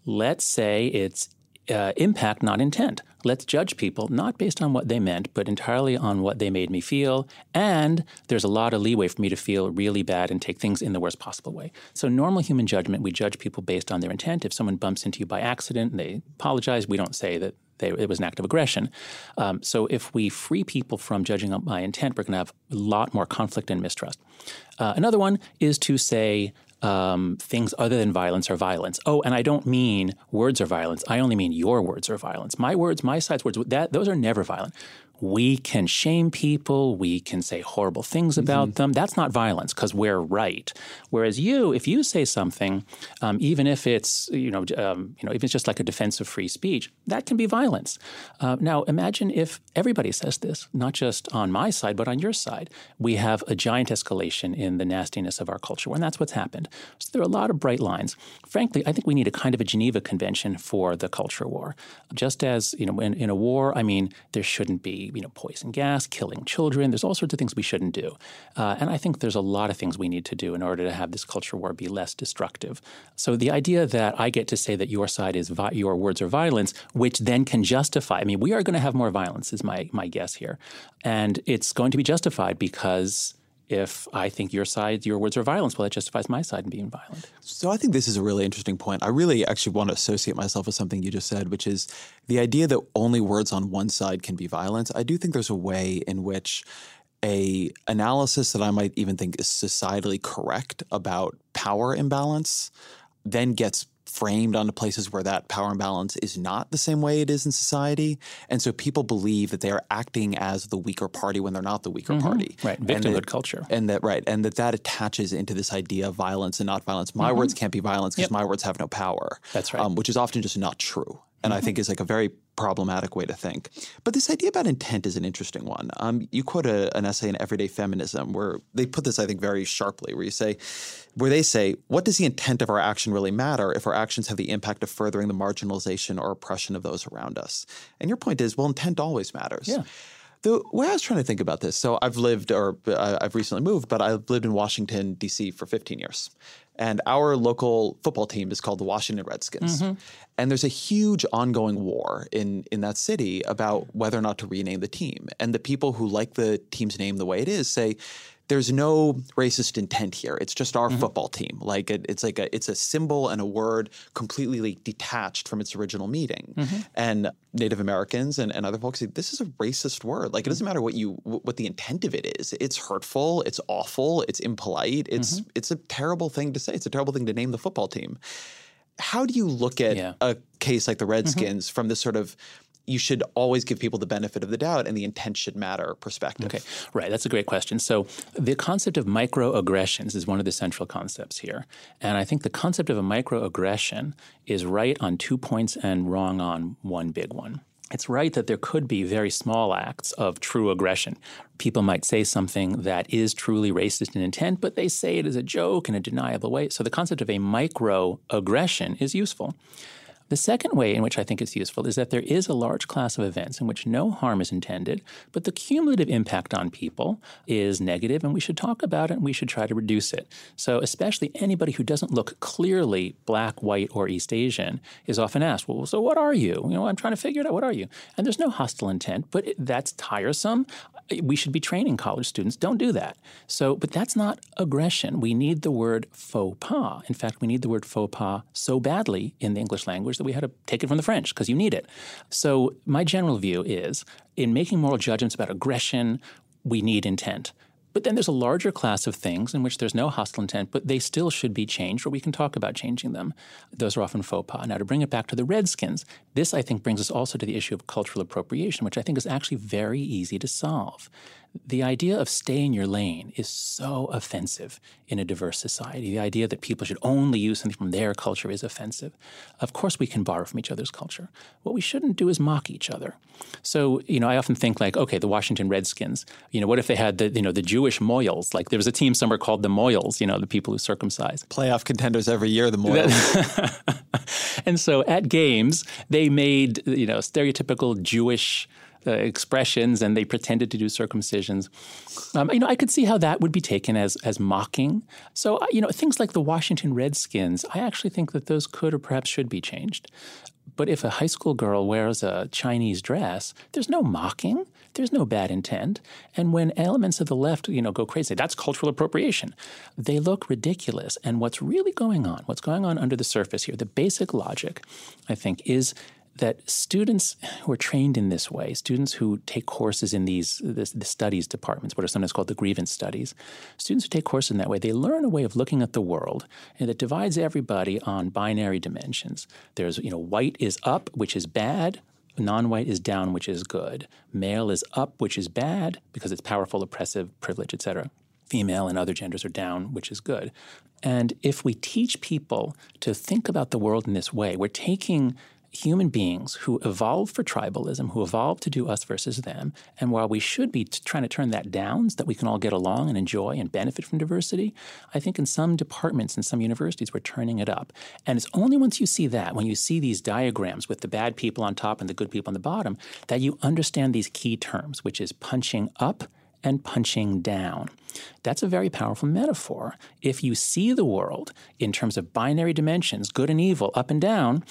Let's say it's uh, impact, not intent. Let's judge people not based on what they meant, but entirely on what they made me feel. And there's a lot of leeway for me to feel really bad and take things in the worst possible way. So, normal human judgment, we judge people based on their intent. If someone bumps into you by accident and they apologize, we don't say that they, it was an act of aggression. Um, so, if we free people from judging by intent, we're going to have a lot more conflict and mistrust. Uh, another one is to say, um, things other than violence are violence. Oh, and I don't mean words are violence. I only mean your words are violence. My words, my side's words, that those are never violent we can shame people, we can say horrible things about mm-hmm. them. That's not violence because we're right. Whereas you, if you say something, um, even if it's you know um, you know if it's just like a defense of free speech, that can be violence. Uh, now imagine if everybody says this, not just on my side but on your side. We have a giant escalation in the nastiness of our culture, and that's what's happened. So there are a lot of bright lines. Frankly, I think we need a kind of a Geneva Convention for the culture war. Just as you know, in, in a war, I mean, there shouldn't be you know, poison gas, killing children. There's all sorts of things we shouldn't do. Uh, and I think there's a lot of things we need to do in order to have this culture war be less destructive. So the idea that I get to say that your side is vi- your words are violence, which then can justify. I mean, we are going to have more violence, is my my guess here, and it's going to be justified because if I think your side, your words are violence, well, that justifies my side in being violent. So I think this is a really interesting point. I really actually want to associate myself with something you just said, which is the idea that only words on one side can be violence. I do think there's a way in which a analysis that I might even think is societally correct about power imbalance then gets framed onto places where that power imbalance is not the same way it is in society. And so people believe that they are acting as the weaker party when they're not the weaker mm-hmm. party. Right. Victimhood culture. And that, right. And that that attaches into this idea of violence and not violence. My mm-hmm. words can't be violence because yep. my words have no power. That's right. Um, which is often just not true and mm-hmm. I think is like a very problematic way to think. But this idea about intent is an interesting one. Um, you quote a, an essay in Everyday Feminism where they put this, I think, very sharply, where you say, where they say, what does the intent of our action really matter if our actions have the impact of furthering the marginalization or oppression of those around us? And your point is, well, intent always matters. Yeah. The way I was trying to think about this, so I've lived, or uh, I've recently moved, but I've lived in Washington, D.C. for 15 years. And our local football team is called the Washington Redskins. Mm-hmm. And there's a huge ongoing war in, in that city about whether or not to rename the team. And the people who like the team's name the way it is say, there's no racist intent here. It's just our mm-hmm. football team. Like it, it's like a it's a symbol and a word completely like detached from its original meaning. Mm-hmm. And Native Americans and, and other folks say this is a racist word. Like it doesn't matter what you what the intent of it is. It's hurtful. It's awful. It's impolite. It's mm-hmm. it's a terrible thing to say. It's a terrible thing to name the football team. How do you look at yeah. a case like the mm-hmm. Redskins from this sort of you should always give people the benefit of the doubt and the intent should matter perspective. Okay, right. That's a great question. So, the concept of microaggressions is one of the central concepts here. And I think the concept of a microaggression is right on two points and wrong on one big one. It's right that there could be very small acts of true aggression. People might say something that is truly racist in intent, but they say it as a joke in a deniable way. So the concept of a microaggression is useful. The second way in which I think it's useful is that there is a large class of events in which no harm is intended, but the cumulative impact on people is negative, and we should talk about it and we should try to reduce it. So, especially anybody who doesn't look clearly black, white, or East Asian is often asked, Well, so what are you? You know, I'm trying to figure it out. What are you? And there's no hostile intent, but it, that's tiresome. We should be training college students. Don't do that. So, but that's not aggression. We need the word faux pas. In fact, we need the word faux pas so badly in the English language we had to take it from the French because you need it. So, my general view is in making moral judgments about aggression, we need intent. But then there's a larger class of things in which there's no hostile intent, but they still should be changed, or we can talk about changing them. Those are often faux pas. Now, to bring it back to the Redskins, this I think brings us also to the issue of cultural appropriation, which I think is actually very easy to solve. The idea of stay in your lane is so offensive in a diverse society. The idea that people should only use something from their culture is offensive. Of course, we can borrow from each other's culture. What we shouldn't do is mock each other. So, you know, I often think like, okay, the Washington Redskins. You know, what if they had the, you know, the Jewish Mohels? Like there was a team somewhere called the Mohels. You know, the people who circumcise. Playoff contenders every year, the Mohels. *laughs* and so at games, they made you know stereotypical Jewish uh, expressions and they pretended to do circumcisions. Um, you know, I could see how that would be taken as as mocking. So, uh, you know, things like the Washington Redskins, I actually think that those could or perhaps should be changed. But if a high school girl wears a Chinese dress, there's no mocking. There's no bad intent. And when elements of the left, you know, go crazy, that's cultural appropriation. They look ridiculous. And what's really going on, what's going on under the surface here, the basic logic, I think, is that students who are trained in this way, students who take courses in these this, the studies departments, what are sometimes called the grievance studies, students who take courses in that way, they learn a way of looking at the world and that divides everybody on binary dimensions. There's you know white is up, which is bad. Non-white is down, which is good. Male is up, which is bad because it's powerful, oppressive, privilege, etc. Female and other genders are down, which is good. And if we teach people to think about the world in this way, we're taking human beings who evolved for tribalism, who evolved to do us versus them. And while we should be t- trying to turn that down so that we can all get along and enjoy and benefit from diversity, I think in some departments and some universities we're turning it up. And it's only once you see that, when you see these diagrams with the bad people on top and the good people on the bottom, that you understand these key terms, which is punching up and punching down. That's a very powerful metaphor. If you see the world in terms of binary dimensions, good and evil, up and down,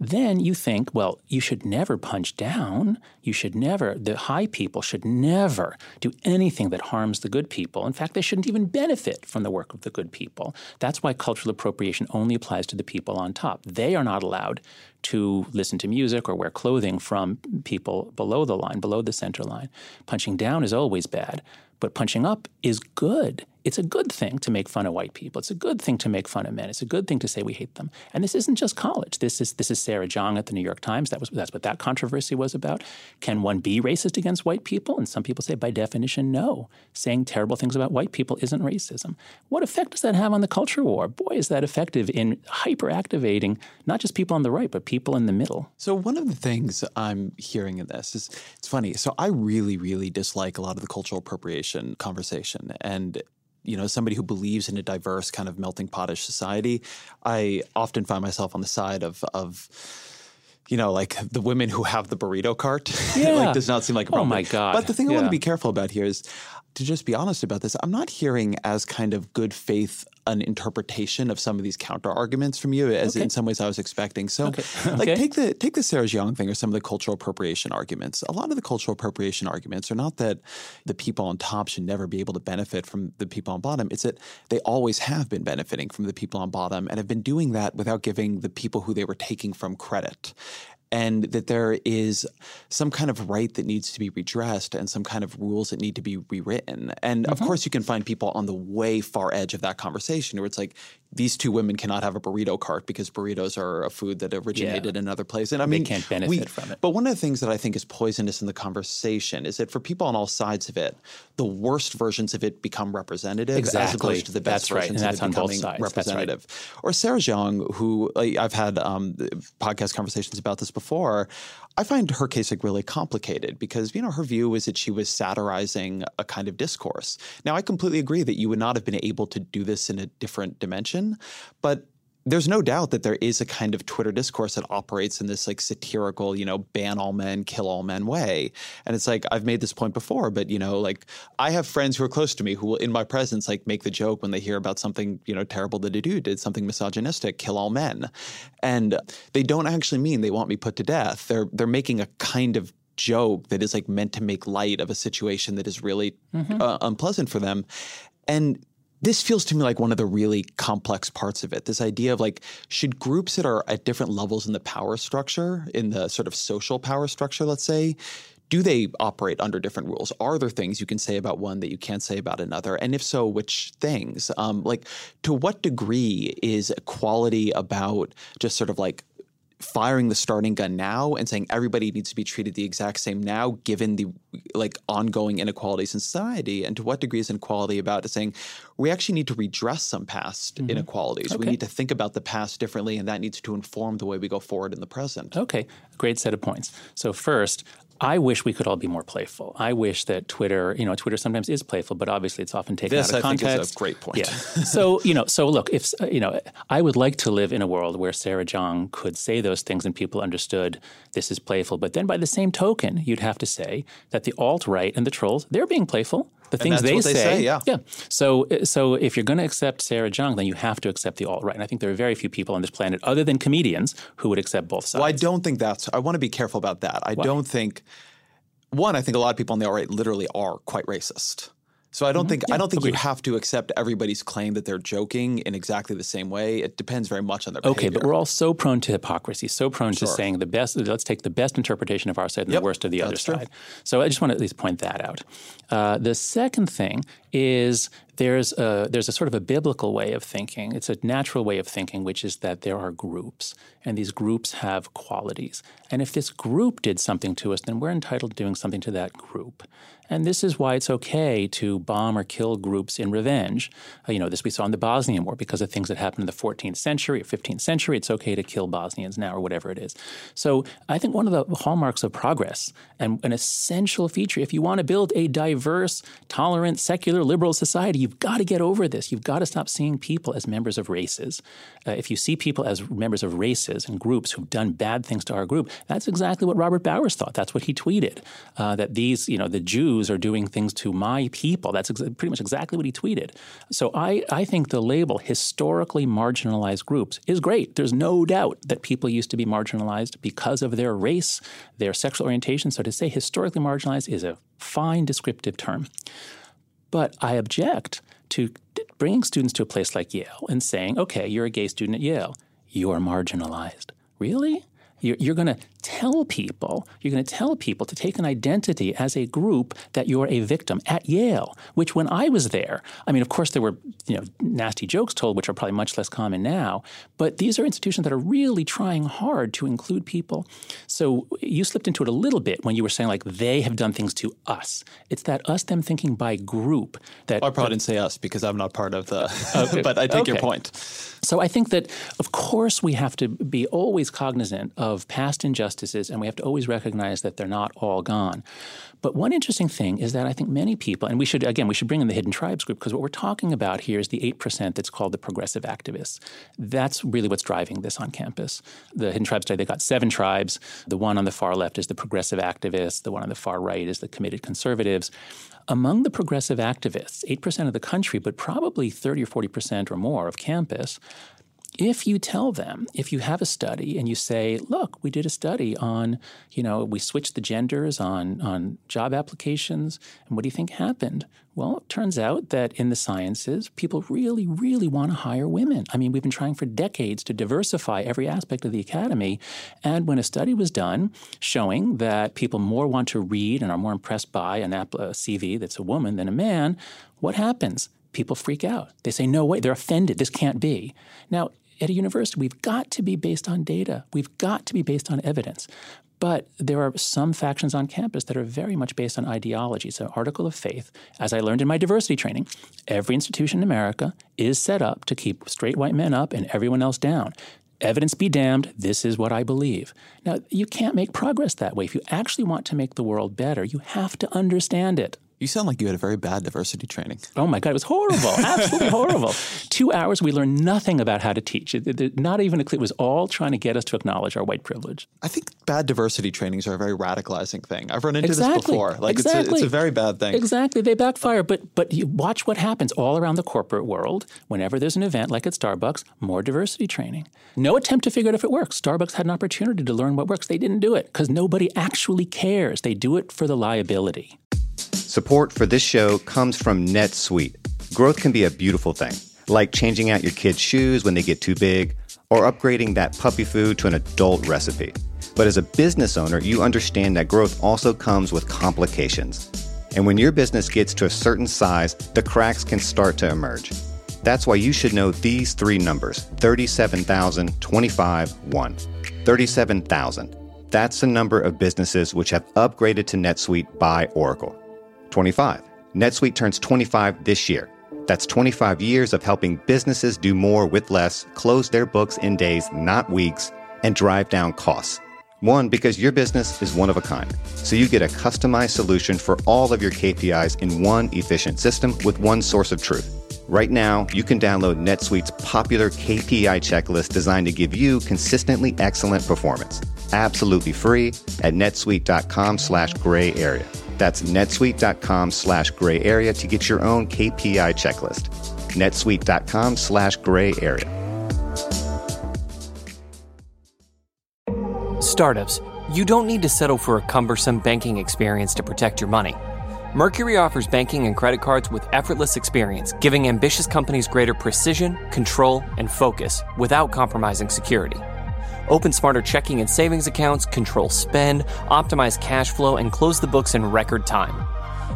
then you think, well, you should never punch down. You should never, the high people should never do anything that harms the good people. In fact, they shouldn't even benefit from the work of the good people. That's why cultural appropriation only applies to the people on top. They are not allowed to listen to music or wear clothing from people below the line, below the center line. Punching down is always bad, but punching up is good it's a good thing to make fun of white people. It's a good thing to make fun of men. It's a good thing to say we hate them. And this isn't just college. This is this is Sarah Jeong at the New York Times. That was that's what that controversy was about. Can one be racist against white people? And some people say by definition no. Saying terrible things about white people isn't racism. What effect does that have on the culture war? Boy, is that effective in hyperactivating not just people on the right, but people in the middle. So one of the things I'm hearing in this is it's funny. So I really, really dislike a lot of the cultural appropriation conversation. And you know, somebody who believes in a diverse kind of melting potish society, I often find myself on the side of of you know, like the women who have the burrito cart. *laughs* Yeah. like does not seem like a oh problem. Oh my god. But the thing yeah. I want to be careful about here is to just be honest about this, I'm not hearing as kind of good faith an interpretation of some of these counter arguments from you as okay. in some ways I was expecting. So okay. *laughs* like okay. take the take the Sarah Jeong thing or some of the cultural appropriation arguments. A lot of the cultural appropriation arguments are not that the people on top should never be able to benefit from the people on bottom. It's that they always have been benefiting from the people on bottom and have been doing that without giving the people who they were taking from credit and that there is some kind of right that needs to be redressed and some kind of rules that need to be rewritten. And mm-hmm. of course, you can find people on the way far edge of that conversation where it's like, these two women cannot have a burrito cart because burritos are a food that originated yeah. in another place. And I they mean, can't benefit we, from it. But one of the things that I think is poisonous in the conversation is that for people on all sides of it, the worst versions of it become representative exactly. as opposed to the best that's right. versions and of it becoming representative. Right. Or Sarah Jeong, who like, I've had um, podcast conversations about this before. I find her case like really complicated because you know her view is that she was satirizing a kind of discourse. Now I completely agree that you would not have been able to do this in a different dimension, but there's no doubt that there is a kind of Twitter discourse that operates in this like satirical, you know, ban all men, kill all men way. And it's like I've made this point before, but you know, like I have friends who are close to me who will in my presence like make the joke when they hear about something, you know, terrible that a dude did, something misogynistic, kill all men. And they don't actually mean they want me put to death. They're they're making a kind of joke that is like meant to make light of a situation that is really mm-hmm. uh, unpleasant for them. And this feels to me like one of the really complex parts of it. This idea of like, should groups that are at different levels in the power structure, in the sort of social power structure, let's say, do they operate under different rules? Are there things you can say about one that you can't say about another? And if so, which things? Um, like, to what degree is equality about just sort of like firing the starting gun now and saying everybody needs to be treated the exact same now given the like ongoing inequalities in society and to what degree is inequality about is saying we actually need to redress some past mm-hmm. inequalities okay. we need to think about the past differently and that needs to inform the way we go forward in the present okay great set of points so first I wish we could all be more playful. I wish that Twitter, you know, Twitter sometimes is playful, but obviously it's often taken this, out of I context. Think is a great point. Yeah. *laughs* so you know, so look, if you know, I would like to live in a world where Sarah Jeong could say those things and people understood this is playful. But then, by the same token, you'd have to say that the alt right and the trolls they're being playful the things they, say, they, say, yeah. Yeah. So, so if you're going to accept Sarah Jeong, then you have to accept the alt right. And I think there are very few people on this planet, other than comedians, who would accept both sides. Well, I don't think that's. I want to be careful about that. I Why? don't think one, I think a lot of people on the alt right literally are quite racist. So I don't mm-hmm. think yeah, I don't think agreed. you have to accept everybody's claim that they're joking in exactly the same way. It depends very much on their okay, behavior. but we're all so prone to hypocrisy, so prone sure. to saying the best. Let's take the best interpretation of our side and yep, the worst of the other true. side. So I just want to at least point that out. Uh, the second thing is there's a, there's a sort of a biblical way of thinking. It's a natural way of thinking, which is that there are groups, and these groups have qualities. And if this group did something to us, then we're entitled to doing something to that group. And this is why it's okay to bomb or kill groups in revenge. Uh, you know, this we saw in the Bosnian War because of things that happened in the 14th century or 15th century. It's okay to kill Bosnians now or whatever it is. So I think one of the hallmarks of progress and an essential feature, if you want to build a diverse, tolerant, secular, liberal society, you've got to get over this. You've got to stop seeing people as members of races. Uh, if you see people as members of races and groups who've done bad things to our group, that's exactly what Robert Bowers thought. That's what he tweeted. Uh, that these, you know, the Jews are doing things to my people. That's ex- pretty much exactly what he tweeted. So I, I think the label historically marginalized groups is great. There's no doubt that people used to be marginalized because of their race, their sexual orientation. So to say historically marginalized is a fine descriptive term. But I object to bringing students to a place like Yale and saying, okay, you're a gay student at Yale. You are marginalized. Really? You're, you're going to tell people, you're going to tell people to take an identity as a group that you're a victim at Yale, which when I was there, I mean, of course, there were you know nasty jokes told, which are probably much less common now, but these are institutions that are really trying hard to include people. So you slipped into it a little bit when you were saying like they have done things to us. It's that us them thinking by group that well, I probably didn't say us because I'm not part of the, oh, okay. *laughs* but I take okay. your point. So I think that of course we have to be always cognizant of past injustices, and we have to always recognize that they're not all gone. But one interesting thing is that I think many people, and we should, again, we should bring in the Hidden Tribes group, because what we're talking about here is the 8% that's called the progressive activists. That's really what's driving this on campus. The Hidden Tribes study, they got seven tribes. The one on the far left is the progressive activists, the one on the far right is the committed conservatives. Among the progressive activists, 8% of the country, but probably 30 or 40% or more of campus, if you tell them, if you have a study and you say, look, we did a study on, you know, we switched the genders on, on job applications, and what do you think happened? Well, it turns out that in the sciences, people really, really want to hire women. I mean, we've been trying for decades to diversify every aspect of the academy. And when a study was done showing that people more want to read and are more impressed by an app, a CV that's a woman than a man, what happens? people freak out. They say, no way, they're offended. This can't be. Now, at a university, we've got to be based on data. We've got to be based on evidence. But there are some factions on campus that are very much based on ideology. It's an article of faith. As I learned in my diversity training, every institution in America is set up to keep straight white men up and everyone else down. Evidence be damned, this is what I believe. Now, you can't make progress that way. If you actually want to make the world better, you have to understand it. You sound like you had a very bad diversity training. Oh my God, it was horrible, absolutely *laughs* horrible. Two hours, we learned nothing about how to teach. It, it, not even a clue. It was all trying to get us to acknowledge our white privilege. I think bad diversity trainings are a very radicalizing thing. I've run into exactly. this before. Like exactly. it's, a, it's a very bad thing. Exactly, they backfire. But but you watch what happens all around the corporate world. Whenever there's an event like at Starbucks, more diversity training. No attempt to figure out if it works. Starbucks had an opportunity to learn what works. They didn't do it because nobody actually cares. They do it for the liability. Support for this show comes from NetSuite. Growth can be a beautiful thing, like changing out your kids' shoes when they get too big, or upgrading that puppy food to an adult recipe. But as a business owner, you understand that growth also comes with complications. And when your business gets to a certain size, the cracks can start to emerge. That's why you should know these three numbers 37,000, 25, 1. 37,000. That's the number of businesses which have upgraded to NetSuite by Oracle. 25. NetSuite turns 25 this year. That's 25 years of helping businesses do more with less, close their books in days, not weeks, and drive down costs. One, because your business is one of a kind. So you get a customized solution for all of your KPIs in one efficient system with one source of truth. Right now, you can download NetSuite's popular KPI checklist designed to give you consistently excellent performance. Absolutely free at netsuite.com slash gray area. That's netsuite.com slash gray area to get your own KPI checklist. netsuite.com slash gray area. Startups, you don't need to settle for a cumbersome banking experience to protect your money. Mercury offers banking and credit cards with effortless experience, giving ambitious companies greater precision, control, and focus without compromising security. Open smarter checking and savings accounts, control spend, optimize cash flow, and close the books in record time.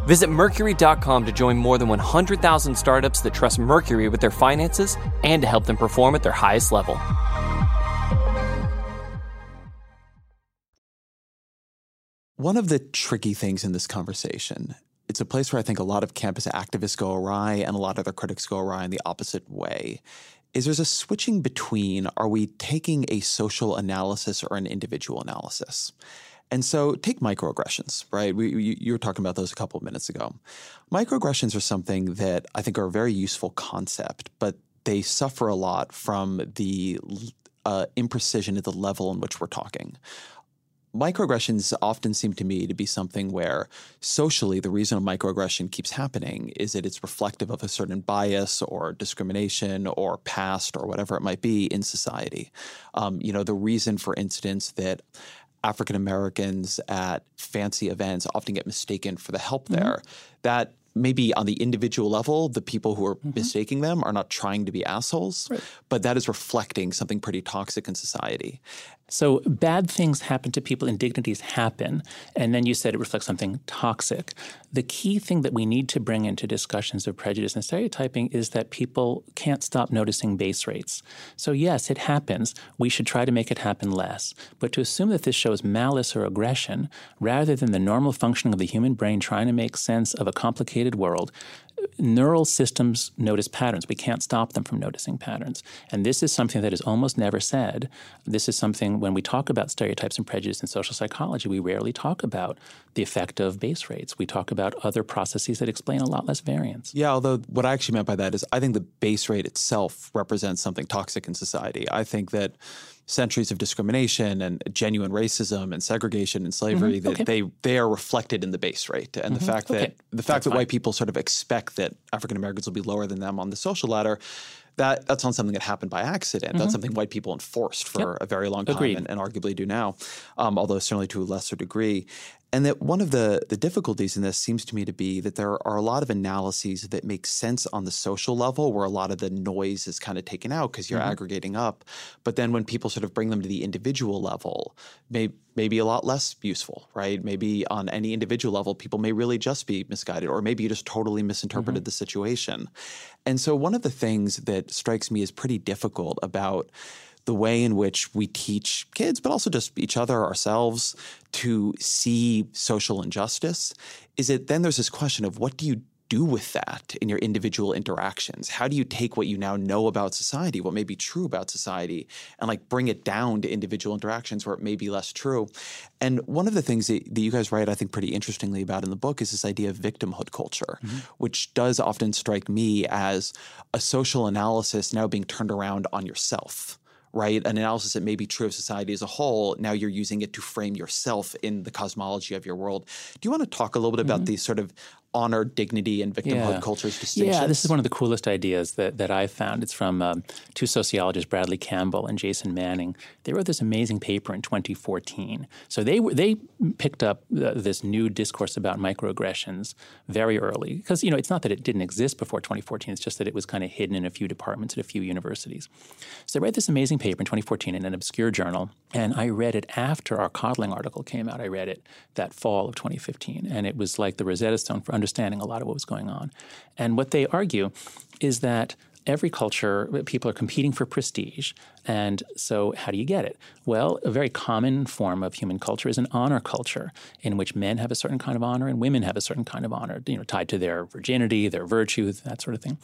Visit Mercury.com to join more than 100,000 startups that trust Mercury with their finances and to help them perform at their highest level. One of the tricky things in this conversation, it's a place where I think a lot of campus activists go awry and a lot of their critics go awry in the opposite way, is there's a switching between are we taking a social analysis or an individual analysis? And so take microaggressions, right? We, you, were talking about those a couple of minutes ago. Microaggressions are something that I think are a very useful concept, but they suffer a lot from the uh, imprecision at the level in which we're talking microaggressions often seem to me to be something where socially the reason a microaggression keeps happening is that it's reflective of a certain bias or discrimination or past or whatever it might be in society. Um, you know, the reason, for instance, that African Americans at fancy events often get mistaken for the help mm-hmm. there, that maybe on the individual level, the people who are mm-hmm. mistaking them are not trying to be assholes, right. but that is reflecting something pretty toxic in society. So bad things happen to people, indignities happen, and then you said it reflects something toxic. The key thing that we need to bring into discussions of prejudice and stereotyping is that people can't stop noticing base rates. So yes, it happens. We should try to make it happen less. But to assume that this shows malice or aggression, rather than the normal functioning of the human brain trying to make sense of a complicated world, neural systems notice patterns. We can't stop them from noticing patterns. And this is something that is almost never said. This is something when we talk about stereotypes and prejudice in social psychology, we rarely talk about the effect of base rates. We talk about other processes that explain a lot less variance. Yeah, although what I actually meant by that is I think the base rate itself represents something toxic in society. I think that centuries of discrimination and genuine racism and segregation and slavery mm-hmm. that okay. they they are reflected in the base rate and mm-hmm. the fact that okay. the fact that's that fine. white people sort of expect that African Americans will be lower than them on the social ladder that that's not something that happened by accident. Mm-hmm. That's something white people enforced for yep. a very long time and, and, arguably do now, um, although certainly to a lesser degree. And that one of the, the difficulties in this seems to me to be that there are a lot of analyses that make sense on the social level where a lot of the noise is kind of taken out because you're mm-hmm. aggregating up. But then when people sort of bring them to the individual level, may, maybe a lot less useful, right? Maybe on any individual level, people may really just be misguided, or maybe you just totally misinterpreted mm-hmm. the situation. And so one of the things that strikes me as pretty difficult about the way in which we teach kids, but also just each other, ourselves, to see social injustice, is that then there's this question of what do you do with that in your individual interactions? How do you take what you now know about society, what may be true about society, and like bring it down to individual interactions where it may be less true? And one of the things that, that you guys write, I think, pretty interestingly about in the book is this idea of victimhood culture, mm-hmm. which does often strike me as a social analysis now being turned around on yourself right? An analysis that may be true of society as a whole. Now you're using it to frame yourself in the cosmology of your world. Do you want to talk a little bit about mm-hmm. these sort of honor, dignity, and victimhood yeah. cultures distinctions? Yeah, this is one of the coolest ideas that, that I've found. It's from um, two sociologists, Bradley Campbell and Jason Manning. They wrote this amazing paper in 2014. So they they picked up uh, this new discourse about microaggressions very early because you know it's not that it didn't exist before 2014. It's just that it was kind of hidden in a few departments at a few universities. So they wrote this amazing paper in 2014 in an obscure journal, and I read it after our coddling article came out. I read it that fall of 2015, and it was like the Rosetta Stone for understanding a lot of what was going on. And what they argue is that every culture, people are competing for prestige. And so, how do you get it? Well, a very common form of human culture is an honor culture, in which men have a certain kind of honor and women have a certain kind of honor, you know, tied to their virginity, their virtue, that sort of thing.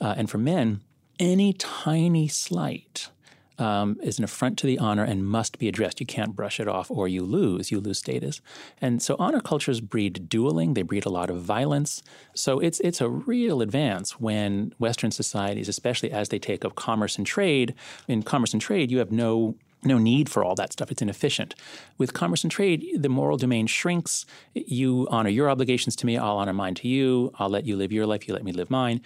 Uh, and for men, any tiny slight um, is an affront to the honor and must be addressed. You can't brush it off or you lose, you lose status. And so honor cultures breed dueling, they breed a lot of violence. So it's, it's a real advance when Western societies, especially as they take up commerce and trade, in commerce and trade, you have no no need for all that stuff. It's inefficient. With commerce and trade, the moral domain shrinks. You honor your obligations to me, I'll honor mine to you. I'll let you live your life, you let me live mine.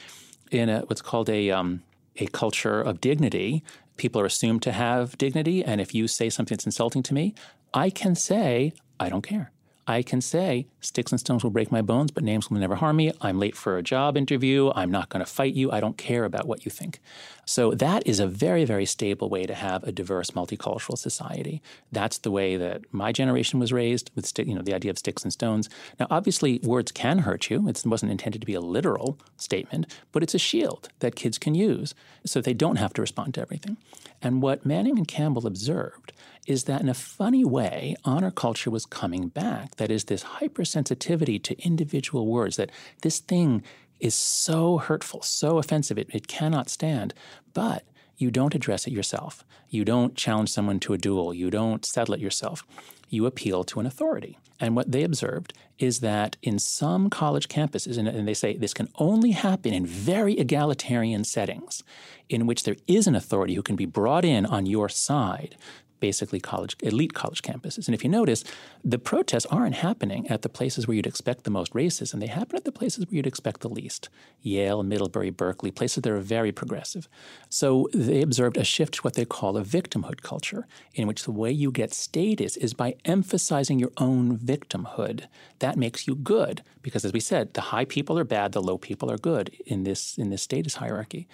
In a, what's called a um, a culture of dignity, people are assumed to have dignity. And if you say something that's insulting to me, I can say, I don't care. I can say, sticks and stones will break my bones, but names will never harm me. I'm late for a job interview. I'm not going to fight you. I don't care about what you think. So that is a very, very stable way to have a diverse, multicultural society. That's the way that my generation was raised with, you know, the idea of sticks and stones. Now, obviously, words can hurt you. It wasn't intended to be a literal statement, but it's a shield that kids can use so they don't have to respond to everything. And what Manning and Campbell observed is that in a funny way, honor culture was coming back. That is, this hypersensitivity to individual words, that this thing is so hurtful, so offensive, it, it cannot stand. But you don't address it yourself. You don't challenge someone to a duel. You don't settle it yourself. You appeal to an authority. And what they observed is that in some college campuses, and, they say this can only happen in very egalitarian settings in which there is an authority who can be brought in on your side basically college elite college campuses. And if you notice, the protests aren't happening at the places where you'd expect the most racism. They happen at the places where you'd expect the least. Yale, Middlebury, Berkeley, places that are very progressive. So they observed a shift to what they call a victimhood culture, in which the way you get status is by emphasizing your own victimhood. That makes you good because as we said, the high people are bad, the low people are good in this in this status hierarchy.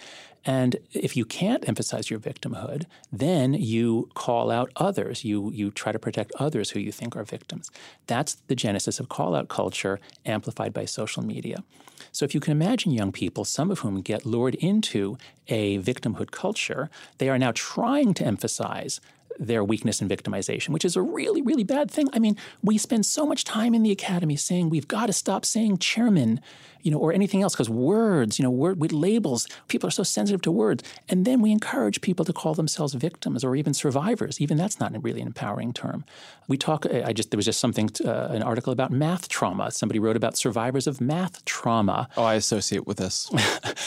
And if you can't emphasize your victimhood, then you call out others. You, you try to protect others who you think are victims. That's the genesis of call out culture amplified by social media. So if you can imagine young people, some of whom get lured into a victimhood culture, they are now trying to emphasize their weakness and victimization, which is a really, really bad thing. I mean, we spend so much time in the academy saying we've got to stop saying chairman, you know, or anything else because words, you know, word with labels, people are so sensitive to words, and then we encourage people to call themselves victims or even survivors. Even that's not a really an empowering term. We talk. I just there was just something, uh, an article about math trauma. Somebody wrote about survivors of math trauma. Oh, I associate with this.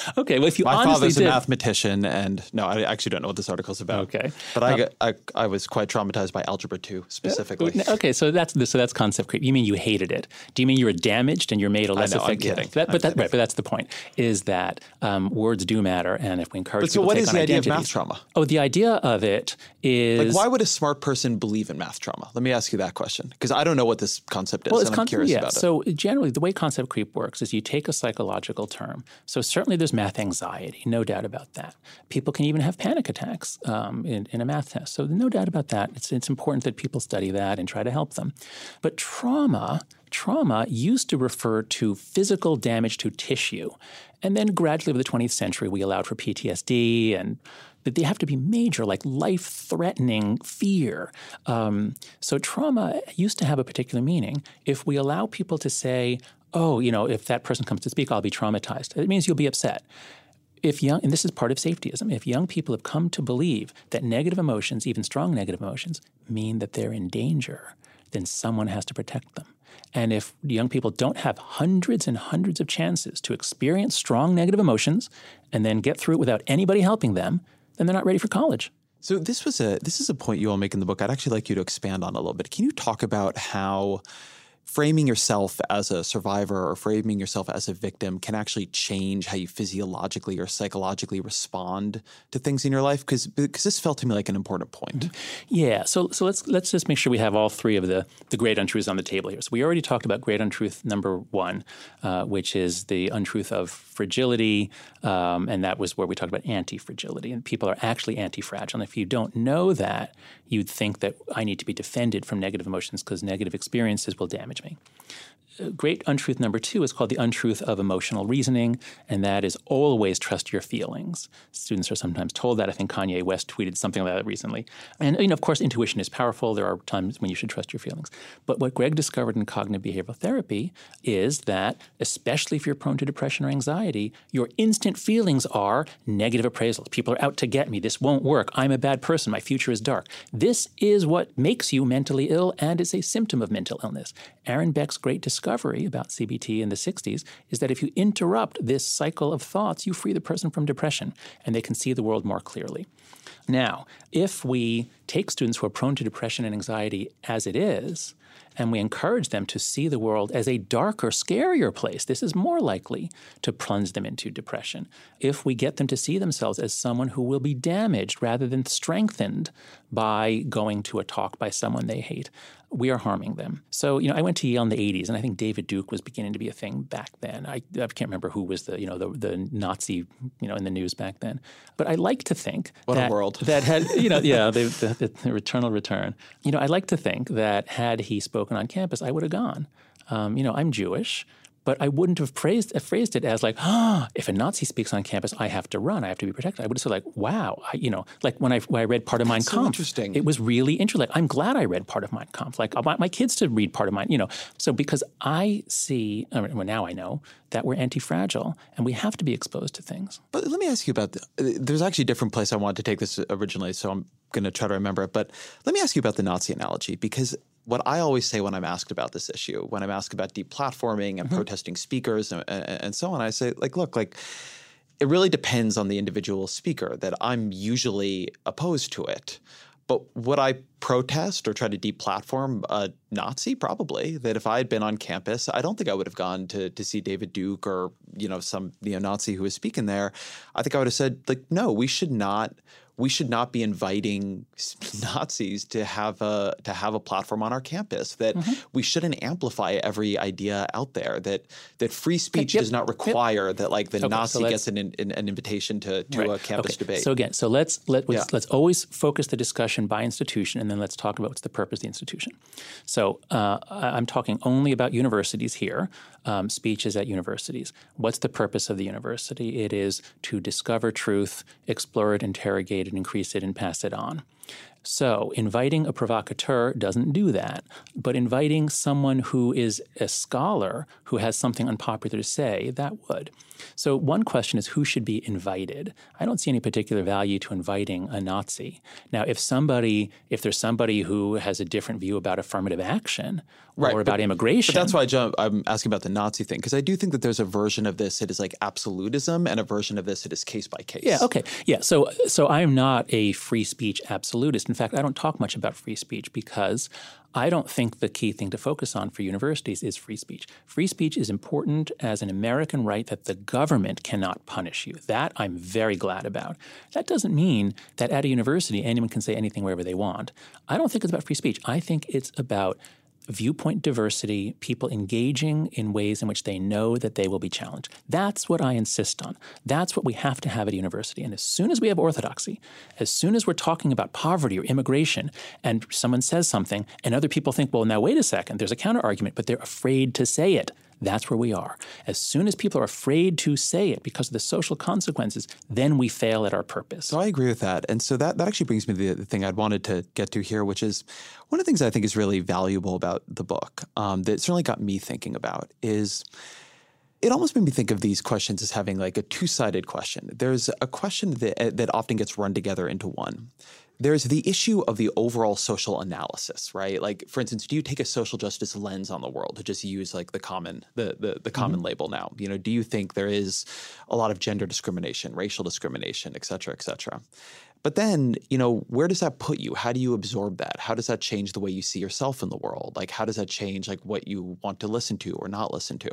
*laughs* okay, well, if you my father's did, a mathematician, and no, I actually don't know what this article's about. Okay, but I, I, I was quite traumatized by algebra two specifically. Okay, so that's so that's concept creep. You mean you hated it? Do you mean you were damaged and you're made a less effective? I'm kidding. That, but, that, right, but that's the point. Is that um, words do matter, and if we encourage but so what is the idea of math trauma? Oh, the idea of it is like why would a smart person believe in math trauma? Let me ask you that question because I don't know what this concept is. Well, it's con- I'm curious yeah. about it. So generally, the way concept creep works is you take a psychological term. So certainly, there's math anxiety, no doubt about that. People can even have panic attacks um, in, in a math test. So no doubt about that. It's it's important that people study that and try to help them. But trauma trauma used to refer to physical damage to tissue. And then gradually over the 20th century, we allowed for PTSD and that they have to be major, like life threatening fear. Um, so trauma used to have a particular meaning. If we allow people to say, oh, you know, if that person comes to speak, I'll be traumatized, it means you'll be upset if young, and this is part of safetyism, if young people have come to believe that negative emotions, even strong negative emotions, mean that they're in danger, then someone has to protect them. And if young people don't have hundreds and hundreds of chances to experience strong negative emotions and then get through it without anybody helping them, then they're not ready for college. So this was a this is a point you all make in the book. I'd actually like you to expand on a little bit. Can you talk about how framing yourself as a survivor or framing yourself as a victim can actually change how you physiologically or psychologically respond to things in your life because because this felt to me like an important point. Mm-hmm. Yeah, so so let's let's just make sure we have all three of the the great untruths on the table here. So we already talked about great untruth number one, uh, which is the untruth of fragility, um, and that was where we talked about anti-fragility, and people are actually anti-fragile. And if you don't know that, you'd think that I need to be defended from negative emotions because negative experiences will damage me great untruth number two is called the untruth of emotional reasoning, and that is always trust your feelings. Students are sometimes told that. I think Kanye West tweeted something about that recently. And you know, of course, intuition is powerful. There are times when you should trust your feelings. But what Greg discovered in cognitive behavioral therapy is that, especially if you're prone to depression or anxiety, your instant feelings are negative appraisals. People are out to get me. This won't work. I'm a bad person. My future is dark. This is what makes you mentally ill, and it's a symptom of mental illness. Aaron Beck's great discovery discovery about CBT in the 60s is that if you interrupt this cycle of thoughts, you free the person from depression and they can see the world more clearly. Now, if we take students who are prone to depression and anxiety as it is, and we encourage them to see the world as a darker, scarier place, this is more likely to plunge them into depression. If we get them to see themselves as someone who will be damaged rather than strengthened by going to a talk by someone they hate, we are harming them. So, you know, I went to Yale in the 80s, and I think David Duke was beginning to be a thing back then. I, I can't remember who was the, you know, the, the Nazi, you know, in the news back then. But I like to think what that, a world *laughs* that had, you know, yeah, the, the, the, eternal return. You know, I like to think that had he spoken on campus, I would have gone. Um, you know, I'm Jewish but I wouldn't have phrased, phrased it as like, oh, *gasps* if a Nazi speaks on campus, I have to run, I have to be protected. I would have said like, wow, I, you know, like when I, when I read part of Mein Kampf, so interesting. it was really interesting. Like, I'm glad I read part of Mein Kampf. Like I want my kids to read part of mine, you know. So because I see, I mean, well, now I know that we're anti-fragile and we have to be exposed to things. But let me ask you about, the, there's actually a different place I wanted to take this originally, so I'm going to try to remember it. But let me ask you about the Nazi analogy because what I always say when I'm asked about this issue, when I'm asked about deplatforming and mm-hmm. protesting speakers and, and, so on, I say, like, look, like, it really depends on the individual speaker that I'm usually opposed to it. But would I protest or try to deplatform a Nazi? Probably. That if I had been on campus, I don't think I would have gone to to see David Duke or you know some neo-Nazi who was speaking there. I think I would have said like, no, we should not we should not be inviting *laughs* Nazis to have a to have a platform on our campus. That mm-hmm. we shouldn't amplify every idea out there. That that free speech yep. does not require yep. that like the okay, Nazi so gets an, an, an, invitation to, to right. a campus okay. debate. So again, so let's let let's, yeah. let's always focus the discussion by institution, and then let's talk about what's the purpose of the institution. So uh, I'm talking only about universities here. Um, speeches at universities. What's the purpose of the university? It is to discover truth, explore it, interrogate it, increase it, and pass it on. So, inviting a provocateur doesn't do that, but inviting someone who is a scholar who has something unpopular to say, that would. So, one question is who should be invited? I don't see any particular value to inviting a Nazi. Now, if somebody, if there's somebody who has a different view about affirmative action right, or about but, immigration. But that's why I jump, I'm asking about the Nazi thing, because I do think that there's a version of this that is like absolutism and a version of this that is case by case. Yeah, okay. Yeah, so, so I am not a free speech absolutist. In fact, I don't talk much about free speech because I don't think the key thing to focus on for universities is free speech. Free speech is important as an American right that the government cannot punish you. That I'm very glad about. That doesn't mean that at a university anyone can say anything wherever they want. I don't think it's about free speech. I think it's about viewpoint diversity, people engaging in ways in which they know that they will be challenged. That's what I insist on. That's what we have to have at a university. And as soon as we have orthodoxy, as soon as we're talking about poverty or immigration, and someone says something, and other people think, well, now wait a second, there's a counter argument, but they're afraid to say it. That's where we are. As soon as people are afraid to say it because of the social consequences, then we fail at our purpose. So I agree with that. And so that, that actually brings me to the thing I'd wanted to get to here, which is one of the things I think is really valuable about the book um, that certainly got me thinking about is it almost made me think of these questions as having like a two-sided question. There's a question that that often gets run together into one there's the issue of the overall social analysis, right? Like, for instance, do you take a social justice lens on the world to just use like the common the the, the common mm-hmm. label now? You know, do you think there is a lot of gender discrimination, racial discrimination, et cetera, et cetera? But then, you know, where does that put you? How do you absorb that? How does that change the way you see yourself in the world? Like, how does that change like what you want to listen to or not listen to?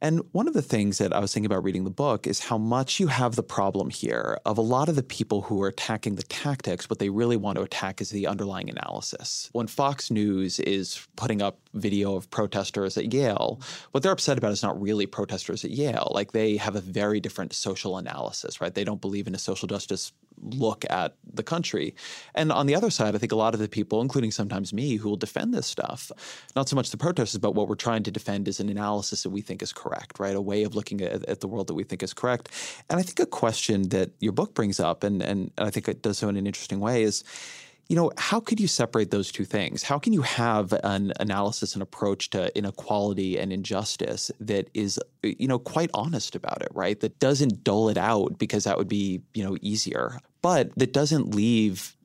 And one of the things that I was thinking about reading the book is how much you have the problem here of a lot of the people who are attacking the tactics, what they really want to attack is the underlying analysis. When Fox News is putting up video of protesters at Yale, what they're upset about is not really protesters at Yale. Like they have a very different social analysis, right? They don't believe in a social justice look at the country. And on the other side, I think a lot of the people, including sometimes me, who will defend this stuff, not so much the protesters, but what we're trying to defend is an analysis that we think is correct, right? A way of looking at, at the world that we think is correct. And I think a question that your book brings up, and, and I think it does so in an interesting way, is you know, how could you separate those two things? How can you have an analysis and approach to inequality and injustice that is, you know, quite honest about it, right? That doesn't dull it out because that would be, you know, easier, but that doesn't leave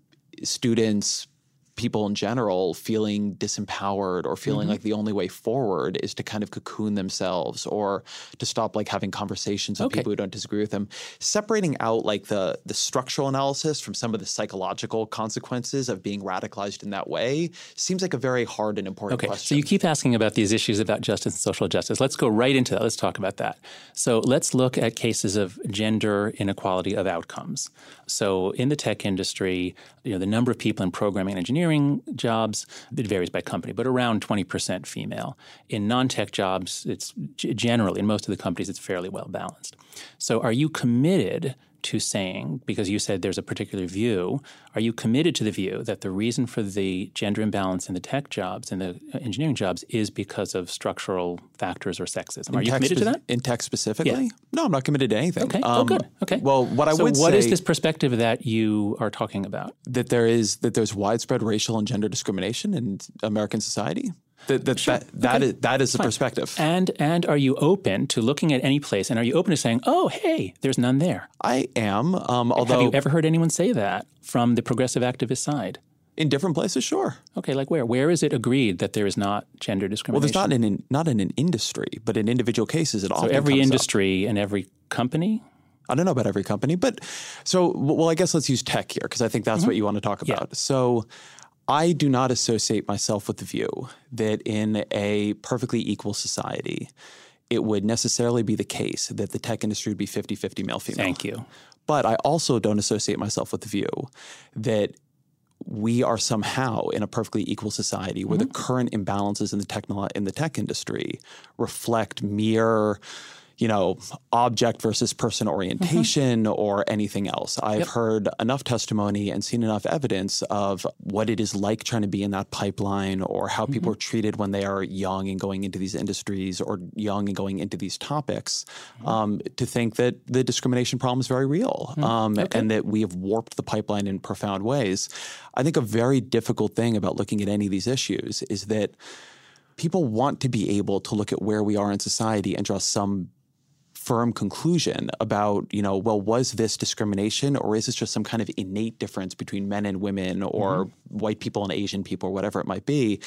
students people in general feeling disempowered or feeling mm-hmm. like the only way forward is to kind of cocoon themselves or to stop like having conversations with okay. people who don't disagree with them separating out like the the structural analysis from some of the psychological consequences of being radicalized in that way seems like a very hard and important okay. question so you keep asking about these issues about justice and social justice let's go right into that let's talk about that so let's look at cases of gender inequality of outcomes so in the tech industry you know the number of people in programming and engineering engineering jobs, it varies by company, but around 20% female. In non tech jobs, it's generally, in most of the companies, it's fairly well balanced. So, are you committed to saying, because you said there's a particular view, are you committed to the view that the reason for the gender imbalance in the tech jobs and the engineering jobs is because of structural factors or sexism? In are you committed spe- to that? In tech specifically? Yeah. No, I'm not committed to anything. Okay. Um, oh, good. Okay. Well, what I so would what say is this perspective that you are talking about? that there is that there's widespread racial and gender discrimination in American society. That that Sure. that, that Okay. is that is the Fine. perspective. And and are you open to looking at any place and are you open to saying, "Oh, hey, there's none there"? I am, um, although Have you ever heard anyone say that from the progressive activist side? in different places, sure. Okay, like where? Where is it agreed that there is not gender discrimination? Well, there's not in, in not in an industry, but in individual cases, it all. so every comes up. industry and every company. I don't know about every company, but so well, I guess let's use tech here because I think that's what you want to talk Mm-hmm. Yeah. about. So I do not associate myself with the view that in a perfectly equal society, it would necessarily be the case that the tech industry would be 50 50 male female. Thank you. But I also don't associate myself with the view that we are somehow in a perfectly equal society where the mm-hmm. current imbalances in the technolo- in the tech industry reflect mere you know object versus person orientation or anything else. I've heard enough testimony and seen enough evidence of what it is like trying to be in that pipeline or how people are treated when they are young and going into these industries or young and going into these topics um, to think that the discrimination problem is very real um, and that we have warped the pipeline in profound ways. I think a very difficult thing about looking at any of these issues is that people want to be able to look at where we are in society and draw some firm conclusion about, you know, well, was this discrimination or is this just some kind of innate difference between men and women or mm-hmm. white people and Asian people or whatever it might be?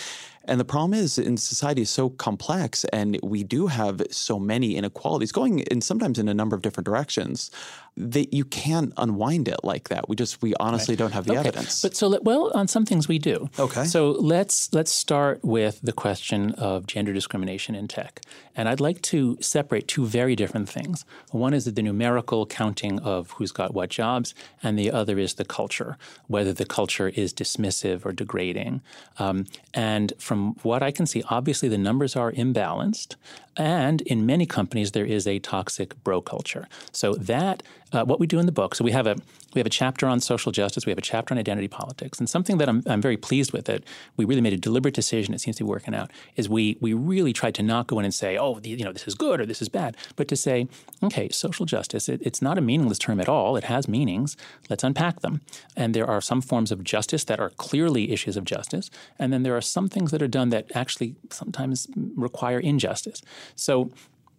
And the problem is, in society is so complex, and we do have so many inequalities going in sometimes in a number of different directions that you can't unwind it like that. We just we honestly don't have the Okay. evidence. But so well, on some things we do. Okay. So let's let's start with the question of gender discrimination in tech, and I'd like to separate two very different things. One is the numerical counting of who's got what jobs, and the other is the culture, whether the culture is dismissive or degrading. Um, and from what I can see, obviously the numbers are imbalanced, and in many companies there is a toxic bro culture. So that uh, what we do in the book. So we have a we have a chapter on social justice. We have a chapter on identity politics, and something that I'm, I'm very pleased with that we really made a deliberate decision. It seems to be working out. Is we we really tried to not go in and say, oh, the, you know, this is good or this is bad, but to say, okay, social justice. It, it's not a meaningless term at all. It has meanings. Let's unpack them. And there are some forms of justice that are clearly issues of justice, and then there are some things that are done that actually sometimes require injustice. So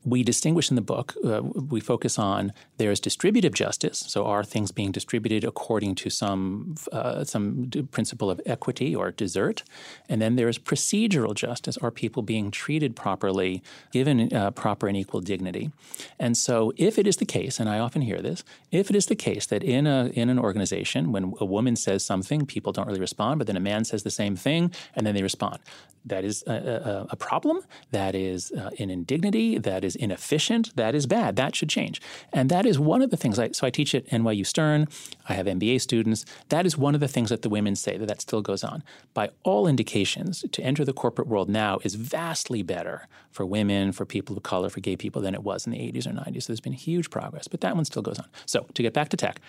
we distinguish in the book, uh, we focus on there's distributive justice, so are things being distributed according to some uh, some principle of equity or desert, and then there's procedural justice, are people being treated properly, given uh, proper and equal dignity, and so if it is the case, and I often hear this, if it is the case that in a in an organization when a woman says something, people don't really respond, but then a man says the same thing, and then they respond, that is a, a, a problem. That is uh, an indignity. That is inefficient. That is bad. That should change. And that is one of the things. I, so I teach at NYU Stern. I have MBA students. That is one of the things that the women say that that still goes on. By all indications, to enter the corporate world now is vastly better for women, for people of color, for gay people than it was in the 80s or 90s. So there's been huge progress, but that one still goes on. So to get back to tech,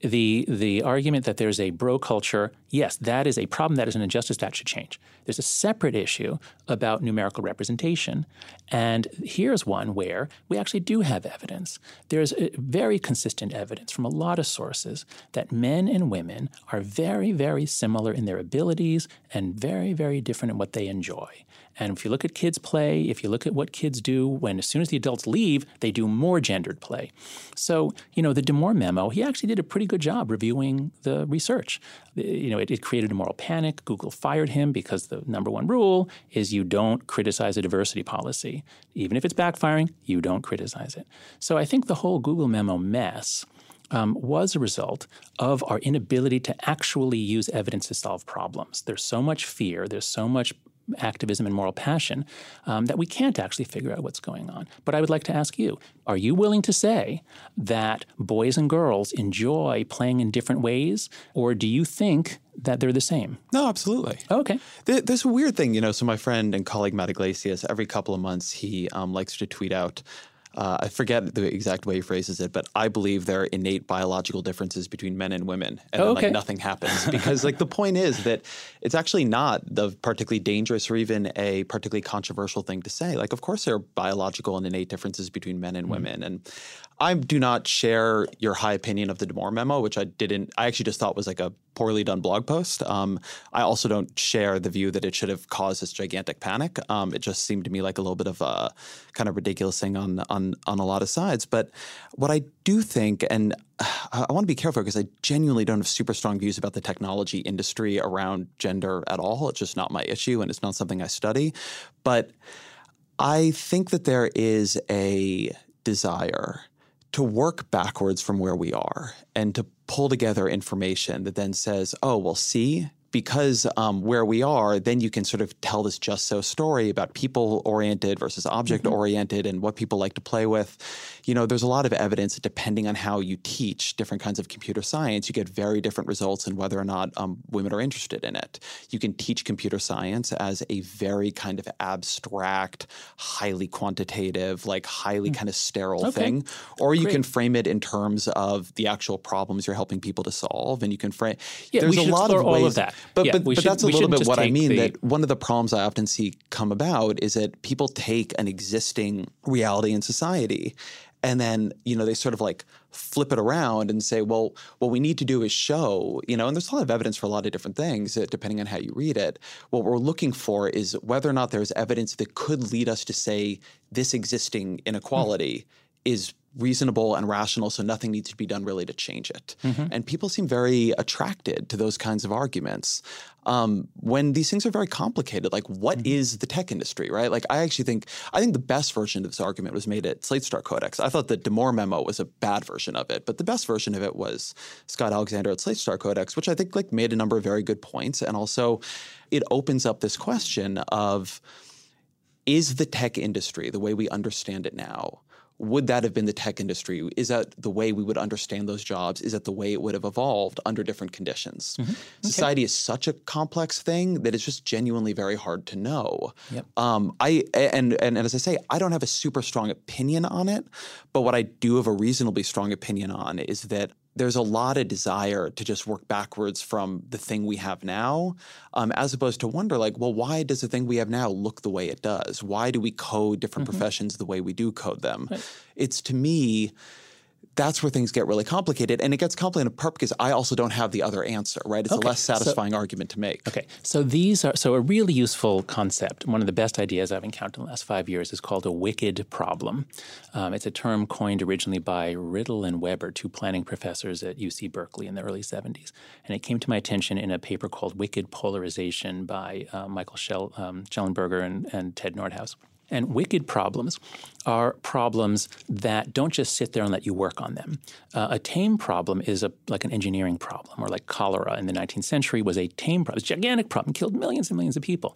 the the argument that there's a bro culture, yes, that is a problem. That is an injustice that should change. There's a separate issue about numerical representation, and here's one where we actually do have evidence. There's uh, very consistent evidence from a lot of sources that men and women are very, very similar in their abilities and very, very different in what they enjoy. And if you look at kids play, if you look at what kids do when as soon as the adults leave, they do more gendered play. So, you know, the Damore memo, he actually did a pretty good job reviewing the research. You know, it, it created a moral panic. Google fired him because the number one rule is you don't criticize a diversity policy. Even if it's backfiring, you don't criticize it. So I think the whole Google memo mess um, was a result of our inability to actually use evidence to solve problems. There's so much fear, there's so much activism and moral passion um, that we can't actually figure out what's going on. But I would like to ask you are you willing to say that boys and girls enjoy playing in different ways, or do you think that they're the same? No, absolutely. okay. there's a weird thing, you know. So my friend and colleague Matt Yglesias, every couple of months, he um, likes to tweet out uh, I forget the exact way he phrases it, but I believe there are innate biological differences between men and women, and oh, then okay. like nothing happens *laughs* because like the point is that it's actually not the particularly dangerous or even a particularly controversial thing to say. Like, of course, there are biological and innate differences between men and mm-hmm. women, and I do not share your high opinion of the Damore memo, which I didn't. I actually just thought was like a poorly done blog post. Um, I also don't share the view that it should have caused this gigantic panic. Um, it just seemed to me like a little bit of a kind of ridiculous thing on on on a lot of sides. But what I do think, and *sighs* I want to be careful because I genuinely don't have super strong views about the technology industry around gender at all. It's just not my issue, and it's not something I study. But I think that there is a desire to work backwards from where we are and to pull together information that then says, oh, well, see, because um, where we are, then you can sort of tell this just so story about people oriented versus object oriented mm-hmm. and what people like to play with. You know, there's a lot of evidence that depending on how you teach different kinds of computer science, you get very different results in whether or not um, women are interested in it. You can teach computer science as a very kind of abstract, highly quantitative, like highly mm. kind of sterile okay. thing, or you Great. can frame it in terms of the actual problems you're helping people to solve, and you can frame. Yeah, there's a lot of ways. Of that. But yeah, but, but should, that's a little bit what I mean. The, that one of the problems I often see come about is that people take an existing reality in society and then you know they sort of like flip it around and say well what we need to do is show you know and there's a lot of evidence for a lot of different things depending on how you read it what we're looking for is whether or not there's evidence that could lead us to say this existing inequality mm. is reasonable and rational, so nothing needs to be done really to change it. Mm-hmm. And people seem very attracted to those kinds of arguments. Um, when these things are very complicated, like what mm-hmm. is the tech industry, right? Like I actually think I think the best version of this argument was made at Slate Star Codex. I thought the Damore memo was a bad version of it, but the best version of it was Scott Alexander at Slate Star Codex, which I think like made a number of very good points, and also it opens up this question of is the tech industry the way we understand it now would that have been the tech industry? Is that the way we would understand those jobs? Is that the way it would have evolved under different conditions? Mm-hmm. Okay. Society is such a complex thing that it's just genuinely very hard to know. Yep. Um, I and, and and as I say, I don't have a super strong opinion on it, but what I do have a reasonably strong opinion on is that there's a lot of desire to just work backwards from the thing we have now, um, as opposed to wonder like, well, why does the thing we have now look the way it does? Why do we code different mm-hmm. professions the way we do code them? Right. It's to me that's where things get really complicated. And it gets complicated in part because I also don't have the other answer, right? It's okay. a less satisfying so, argument to make. Okay. So these are so a really useful concept. One of the best ideas I've encountered in the last five years is called a wicked problem. Um, it's a term coined originally by Rittel and Webber, two planning professors at UC Berkeley in the early 70s. And it came to my attention in a paper called Wicked Polarization by uh, Michael Schell, um, Shellenberger and, and Ted Nordhaus. And wicked problems are problems that don't just sit there and let you work on them. Uh, a tame problem is a, like an engineering problem, or like cholera in the 19th century was a tame problem. A gigantic problem, killed millions and millions of people.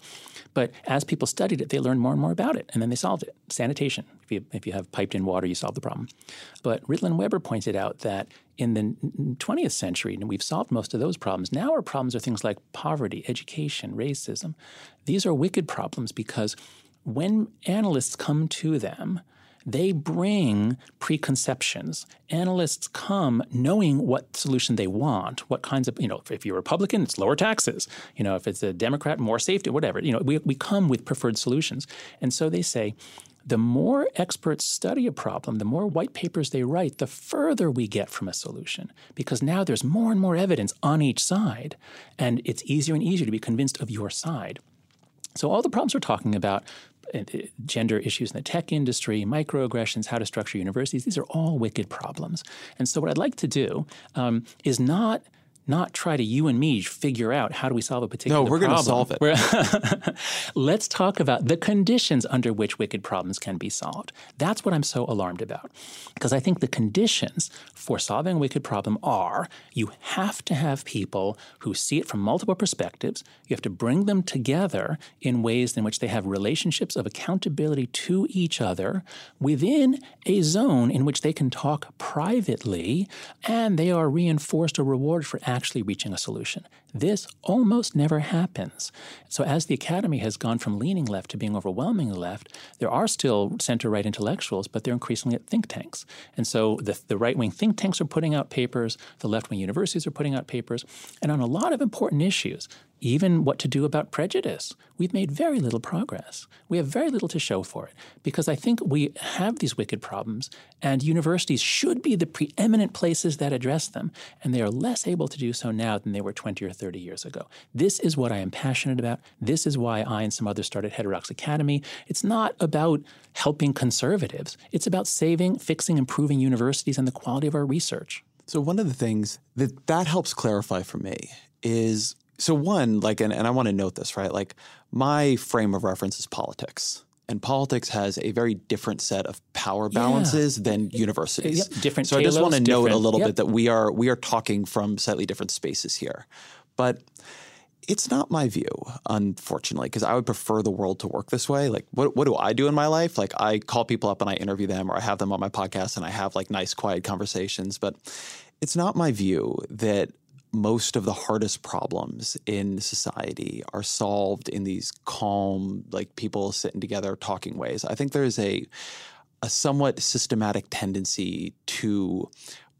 But as people studied it, they learned more and more about it, and then they solved it. Sanitation. If you, if you have piped in water, you solve the problem. But and Webber pointed out that in the 20th century, and we've solved most of those problems. Now our problems are things like poverty, education, racism. These are wicked problems because when analysts come to them, they bring preconceptions. Analysts come knowing what solution they want, what kinds of, you know, if you're a Republican, it's lower taxes. You know, if it's a Democrat, more safety, whatever. You know, we, we come with preferred solutions. And so they say, the more experts study a problem, the more white papers they write, the further we get from a solution. Because now there's more and more evidence on each side, and it's easier and easier to be convinced of your side. So all the problems we're talking about gender issues in the tech industry, microaggressions, how to structure universities. These are all wicked problems. And so, what I'd like to do um, is not not try to you and me figure out how do we solve a particular problem. No, we're going to solve it. *laughs* Let's talk about the conditions under which wicked problems can be solved. That's what I'm so alarmed about. Because I think the conditions for solving a wicked problem are you have to have people who see it from multiple perspectives. You have to bring them together in ways in which they have relationships of accountability to each other within a zone in which they can talk privately and they are reinforced or rewarded for actually reaching a solution. This almost never happens. So, as the academy has gone from leaning left to being overwhelmingly left, there are still center right intellectuals, but they're increasingly at think tanks. And so the, the right wing think tanks are putting out papers, the left wing universities are putting out papers, and on a lot of important issues, even what to do about prejudice. We've made very little progress. We have very little to show for it because I think we have these wicked problems, and universities should be the preeminent places that address them, and they are less able to do so now than they were 20 or 30 years ago. This is what I am passionate about. This is why I and some others started Heterodox Academy. It's not about helping conservatives, it's about saving, fixing, improving universities and the quality of our research. So, one of the things that that helps clarify for me is so one like and, and i want to note this right like my frame of reference is politics and politics has a very different set of power balances yeah. than universities. Yep. Different. So I just want to note a little yep. bit that we are we are talking from slightly different spaces here, but it's not my view, unfortunately, because I would prefer the world to work this way. Like, what what do I do in my life? Like, I call people up and I interview them, or I have them on my podcast and I have like nice, quiet conversations. But it's not my view that most of the hardest problems in society are solved in these calm, like people sitting together talking ways. I think there is a a somewhat systematic tendency to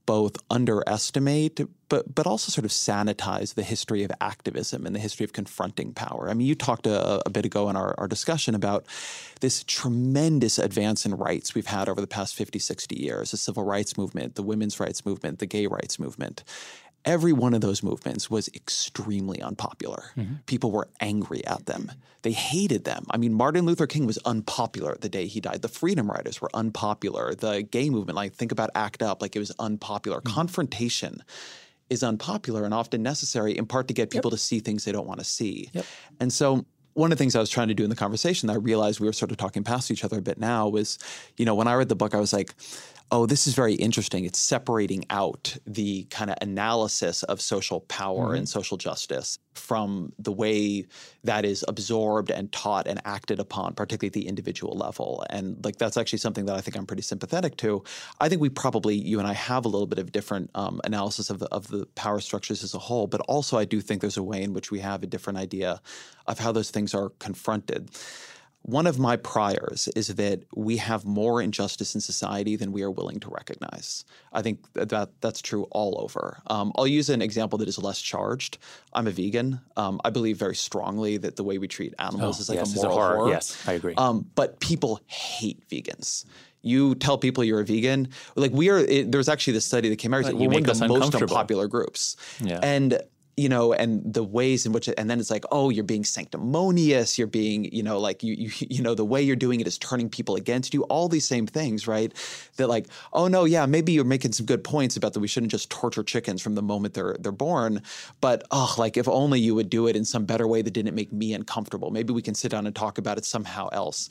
both underestimate but but also sort of sanitize the history of activism and the history of confronting power. I mean, you talked a, a, bit ago in our, our discussion about this tremendous advance in rights we've had over the past 50, 60 years, the civil rights movement, the women's rights movement, the gay rights movement every one of those movements was extremely unpopular. Mm-hmm. People were angry at them. They hated them. I mean, Martin Luther King was unpopular the day he died. The Freedom Riders were unpopular. The gay movement, like think about ACT UP, like it was unpopular. Mm-hmm. Confrontation is unpopular and often necessary in part to get people yep. to see things they don't want to see. Yep. And so one of the things I was trying to do in the conversation that I realized we were sort of talking past each other a bit now was, you know, when I read the book, I was like, oh, this is very interesting. It's separating out the kind of analysis of social power mm-hmm. and social justice from the way that is absorbed and taught and acted upon, particularly at the individual level. And like that's actually something that I think I'm pretty sympathetic to. I think we probably, you and I, have a little bit of different um, analysis of the of the power structures as a whole, but also I do think there's a way in which we have a different idea of how those things are confronted. One of my priors is that we have more injustice in society than we are willing to recognize. I think that that's true all over. Um, I'll use an example that is less charged. I'm a vegan. Um, I believe very strongly that the way we treat animals oh, is like yes, a moral a horror. horror. Yes, I agree. Um, but people hate vegans you tell people you're a vegan, like we are. It, there's actually this study that came out. We're one of the most unpopular groups, yeah. and you know, and the ways in which, and then it's like, oh, you're being sanctimonious, you're being, you know, like you, you, *laughs* you know, the way you're doing it is turning people against you. All these same things, right? That like, oh no, yeah, maybe you're making some good points about that we shouldn't just torture chickens from the moment they're they're born, but oh, like if only you would do it in some better way that didn't make me uncomfortable. Maybe we can sit down and talk about it somehow else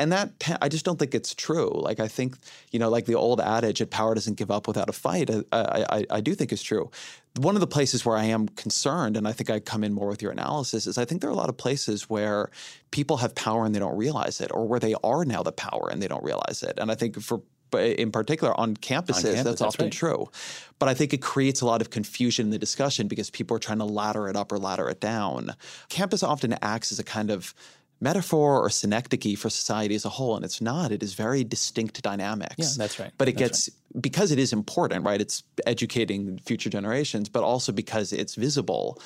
and that I just don't think it's true. Like I think you know, like the old adage that power doesn't give up without a fight. Uh, uh, I, I, I do think is true. One of the places where I am concerned, and I think I come in more with your analysis, is I think there are a lot of places where people have power and they don't realize it, or where they are now the power and they don't realize it. And I think for in particular on campuses, on campus, that's, that's, often right. true. But I think it creates a lot of confusion in the discussion because people are trying to ladder it up or ladder it down. Campus often acts as a kind of metaphor or synecdoche for society as a whole, and it's not. It is very distinct dynamics. Yeah, that's right. But it that's gets right. because it is important, right? It's educating future generations, but also because it's visible.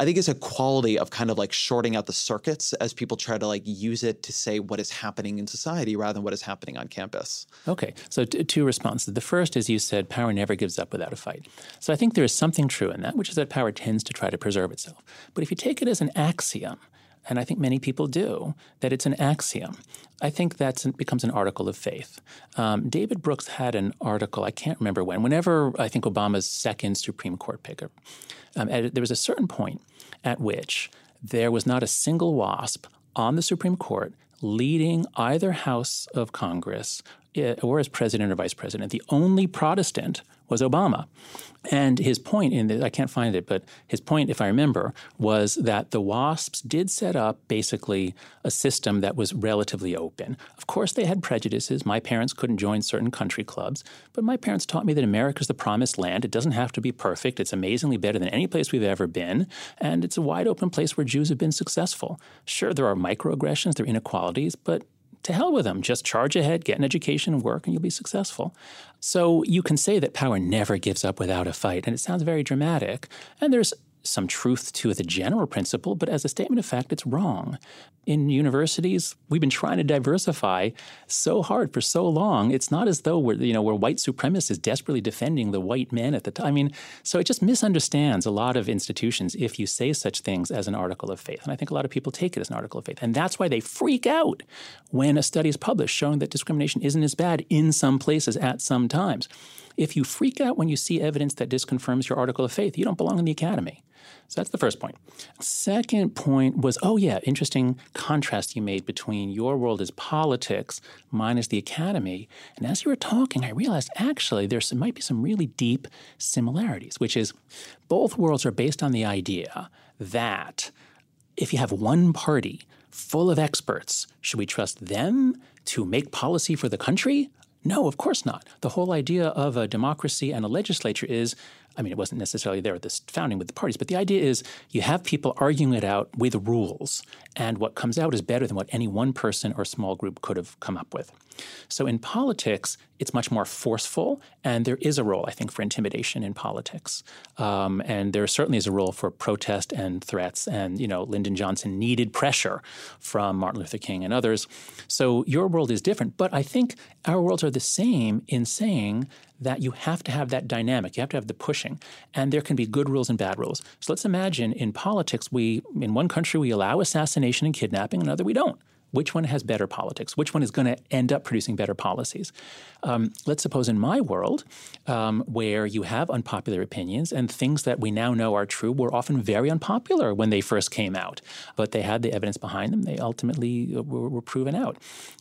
I think it's a quality of kind of like shorting out the circuits as people try to like use it to say what is happening in society rather than what is happening on campus. Okay, so t- two responses. The first is you said power never gives up without a fight. So I think there is something true in that, which is that power tends to try to preserve itself. But if you take it as an axiom, and I think many people do, that it's an axiom. I think that becomes an article of faith. Um, David Brooks had an article, I can't remember when, whenever I think Obama's second Supreme Court picker, um, there was a certain point at which there was not a single WASP on the Supreme Court leading either House of Congress Uh, or as president or vice president. The only Protestant was Obama. And his point in the, I can't find it, but his point, if I remember, was that the WASPs did set up basically a system that was relatively open. Of course, they had prejudices. My parents couldn't join certain country clubs, but my parents taught me that America's the promised land. It doesn't have to be perfect. It's amazingly better than any place we've ever been. And it's a wide open place where Jews have been successful. Sure, there are microaggressions, there are inequalities, but to hell with them. Just charge ahead, get an education, work, and you'll be successful. So you can say that power never gives up without a fight, and it sounds very dramatic. And there's some truth to the general principle, but as a statement of fact, it's wrong. In universities, we've been trying to diversify so hard for so long. It's not as though we're, you know, we're white supremacists desperately defending the white men at the time. I mean, so it just misunderstands a lot of institutions if you say such things as an article of faith. And I think a lot of people take it as an article of faith. And that's why they freak out when a study is published showing that discrimination isn't as bad in some places at some times. If you freak out when you see evidence that disconfirms your article of faith, you don't belong in the academy. So that's the first point. Second point was oh, yeah, interesting contrast you made between your world as politics, mine as the academy. And as you were talking, I realized actually there might be some really deep similarities, which is both worlds are based on the idea that if you have one party full of experts, should we trust them to make policy for the country? No, of course not. The whole idea of a democracy and a legislature is I mean, it wasn't necessarily there at the founding with the parties, but the idea is you have people arguing it out with rules, and what comes out is better than what any one person or small group could have come up with. So in politics, it's much more forceful, and there is a role, I think, for intimidation in politics. Um, and there certainly is a role for protest and threats. And, you know, Lyndon Johnson needed pressure from Martin Luther King and others. So your world is different. But I think our worlds are the same in saying that you have to have that dynamic. You have to have the pushing. And there can be good rules and bad rules. So let's imagine in politics, we in one country we allow assassination and kidnapping, another we don't. Which one has better politics? Which one is going to end up producing better policies? Um, let's suppose in my world, um, where you have unpopular opinions and things that we now know are true were often very unpopular when they first came out, but they had the evidence behind them. They ultimately uh, were, were proven out.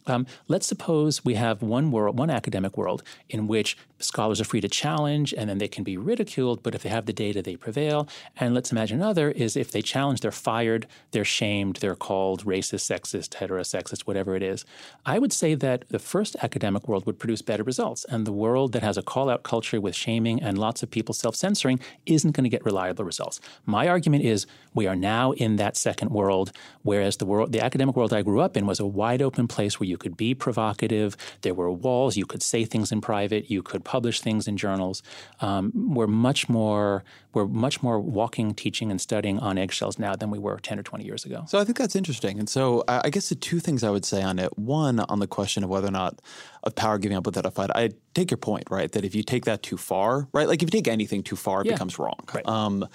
Um, let's suppose we have one world, one academic world, in which scholars are free to challenge and then they can be ridiculed, but if they have the data, they prevail. And let's imagine another is if they challenge, they're fired, they're shamed, they're called racist, sexist, heterosexist, whatever it is. I would say that the first academic world would produce better results. And the world that has a call out culture with shaming and lots of people self censoring isn't going to get reliable results. My argument is we are now in that second world, whereas the world, the academic world I grew up in was a wide open place where you could be provocative. There were walls. You could say things in private. You could publish things in journals. Um, we're much more we're much more walking, teaching, and studying on eggshells now than we were 10 or 20 years ago. So I think that's interesting. And so I guess the two things I would say on it one, on the question of whether or not of power giving up without a fight, I take your point, right? That if you take that too far, right? Like if you take anything too far, it yeah. becomes wrong. Right. Um,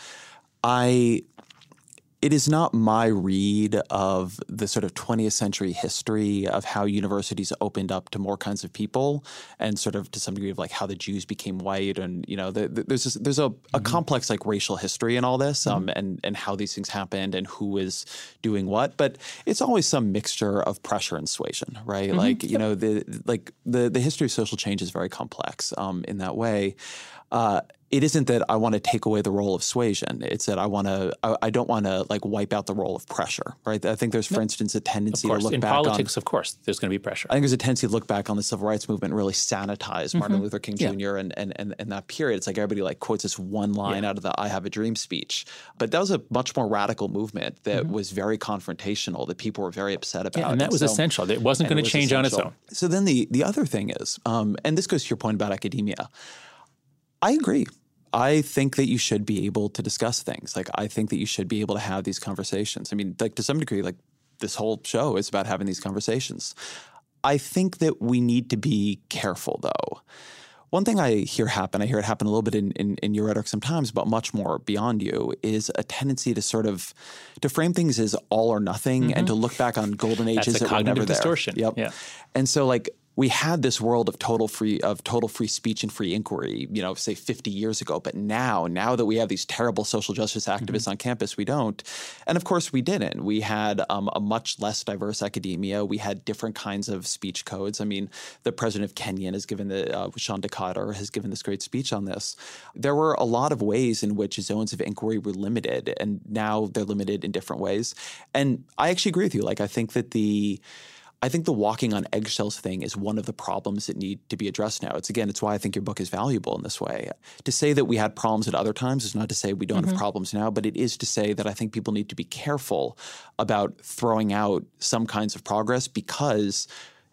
I it is not my read of the sort of 20th century history of how universities opened up to more kinds of people and sort of to some degree of like how the Jews became white and you know the, the, there's this, there's a, mm-hmm. a, complex like racial history in all this um, mm-hmm. and and how these things happened and who is doing what but it's always some mixture of pressure and suasion right mm-hmm. like you know the like the the history of social change is very complex um, in that way uh, it isn't that I want to take away the role of suasion. It's that I want to. I, I don't want to like wipe out the role of pressure. Right. I think there's, for no. instance, a tendency to look in back politics. On, of course, there's going to be pressure. I think there's a tendency to look back on the civil rights movement and really sanitize mm-hmm. Martin Luther King Jr. And, and and and that period. It's like everybody like quotes this one line yeah. out of the "I Have a Dream" speech, but that was a much more radical movement that mm-hmm. was very confrontational. That people were very upset about. Yeah, and that and was so, essential. It wasn't going to change essential. on its own. So then the the other thing is, um, and this goes to your point about academia. I agree. I think that you should be able to discuss things. Like I think that you should be able to have these conversations. I mean, like to some degree, like this whole show is about having these conversations. I think that we need to be careful though One thing I hear happen, I hear it happen a little bit in, in, in your rhetoric sometimes, but much more beyond you, is a tendency to sort of to frame things as all or nothing and mm-hmm. to look back on golden ages That's a that were cognitive never there. Yep. Yeah. And so like we had this world of total free of total free speech and free inquiry, you know, say 50 years ago. But now, now that we have these terrible social justice activists Mm-hmm. on campus, we don't. And of course, we didn't. We had um, a much less diverse academia. We had different kinds of speech codes. I mean, the president of Kenyon has given the uh, Sean Decatur has given this great speech on this. There were a lot of ways in which zones of inquiry were limited, and now they're limited in different ways. And I actually agree with you. Like, I think that the I think the walking on eggshells thing is one of the problems that need to be addressed now. It's again, it's why I think your book is valuable in this way. To say that we had problems at other times is not to say we don't have mm-hmm. problems now, but it is to say that I think people need to be careful about throwing out some kinds of progress because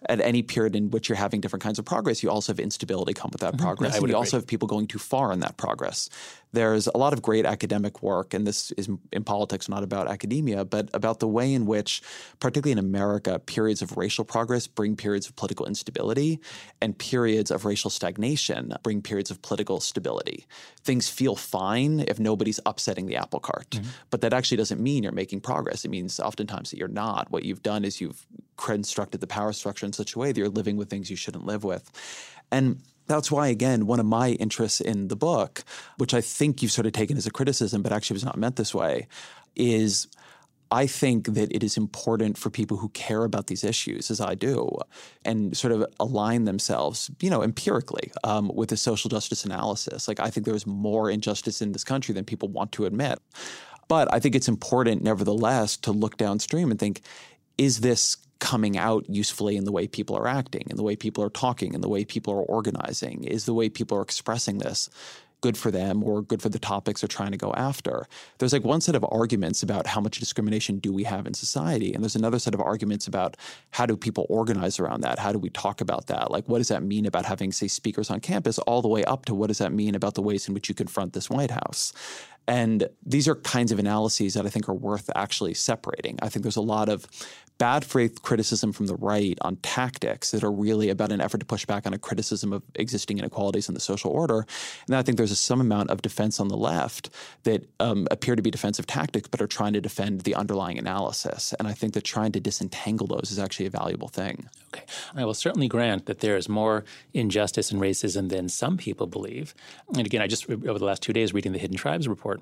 at any period in which you're having different kinds of progress, you also have instability come with that mm-hmm. progress. I and would you agree. also have people going too far in that progress. There's a lot of great academic work, and this is in politics, not about academia, but about the way in which, particularly in America, periods of racial progress bring periods of political instability, and periods of racial stagnation bring periods of political stability. Things feel fine if nobody's upsetting the apple cart, mm-hmm. but that actually doesn't mean you're making progress. It means oftentimes that you're not. What you've done is you've constructed the power structure in such a way that you're living with things you shouldn't live with. And that's why, again, one of my interests in the book, which I think you've sort of taken as a criticism, but actually was not meant this way, is I think that it is important for people who care about these issues, as I do, and sort of align themselves, you know, empirically um, with a social justice analysis. Like, I think there's more injustice in this country than people want to admit. But I think it's important, nevertheless, to look downstream and think, is this coming out usefully in the way people are acting, in the way people are talking, in the way people are organizing? Is the way people are expressing this good for them or good for the topics they're trying to go after? There's like one set of arguments about how much discrimination do we have in society, and there's another set of arguments about how do people organize around that? How do we talk about that? Like, what does that mean about having, say, speakers on campus, all the way up to what does that mean about the ways in which you confront this White House? And these are kinds of analyses that I think are worth actually separating. I think there's a lot of bad faith criticism from the right on tactics that are really about an effort to push back on a criticism of existing inequalities in the social order. And then I think there's a, some amount of defense on the left that um, appear to be defensive tactics, but are trying to defend the underlying analysis. And I think that trying to disentangle those is actually a valuable thing. Okay. I will certainly grant that there is more injustice and racism than some people believe. And again, I just, over the last two days, reading the Hidden Tribes report,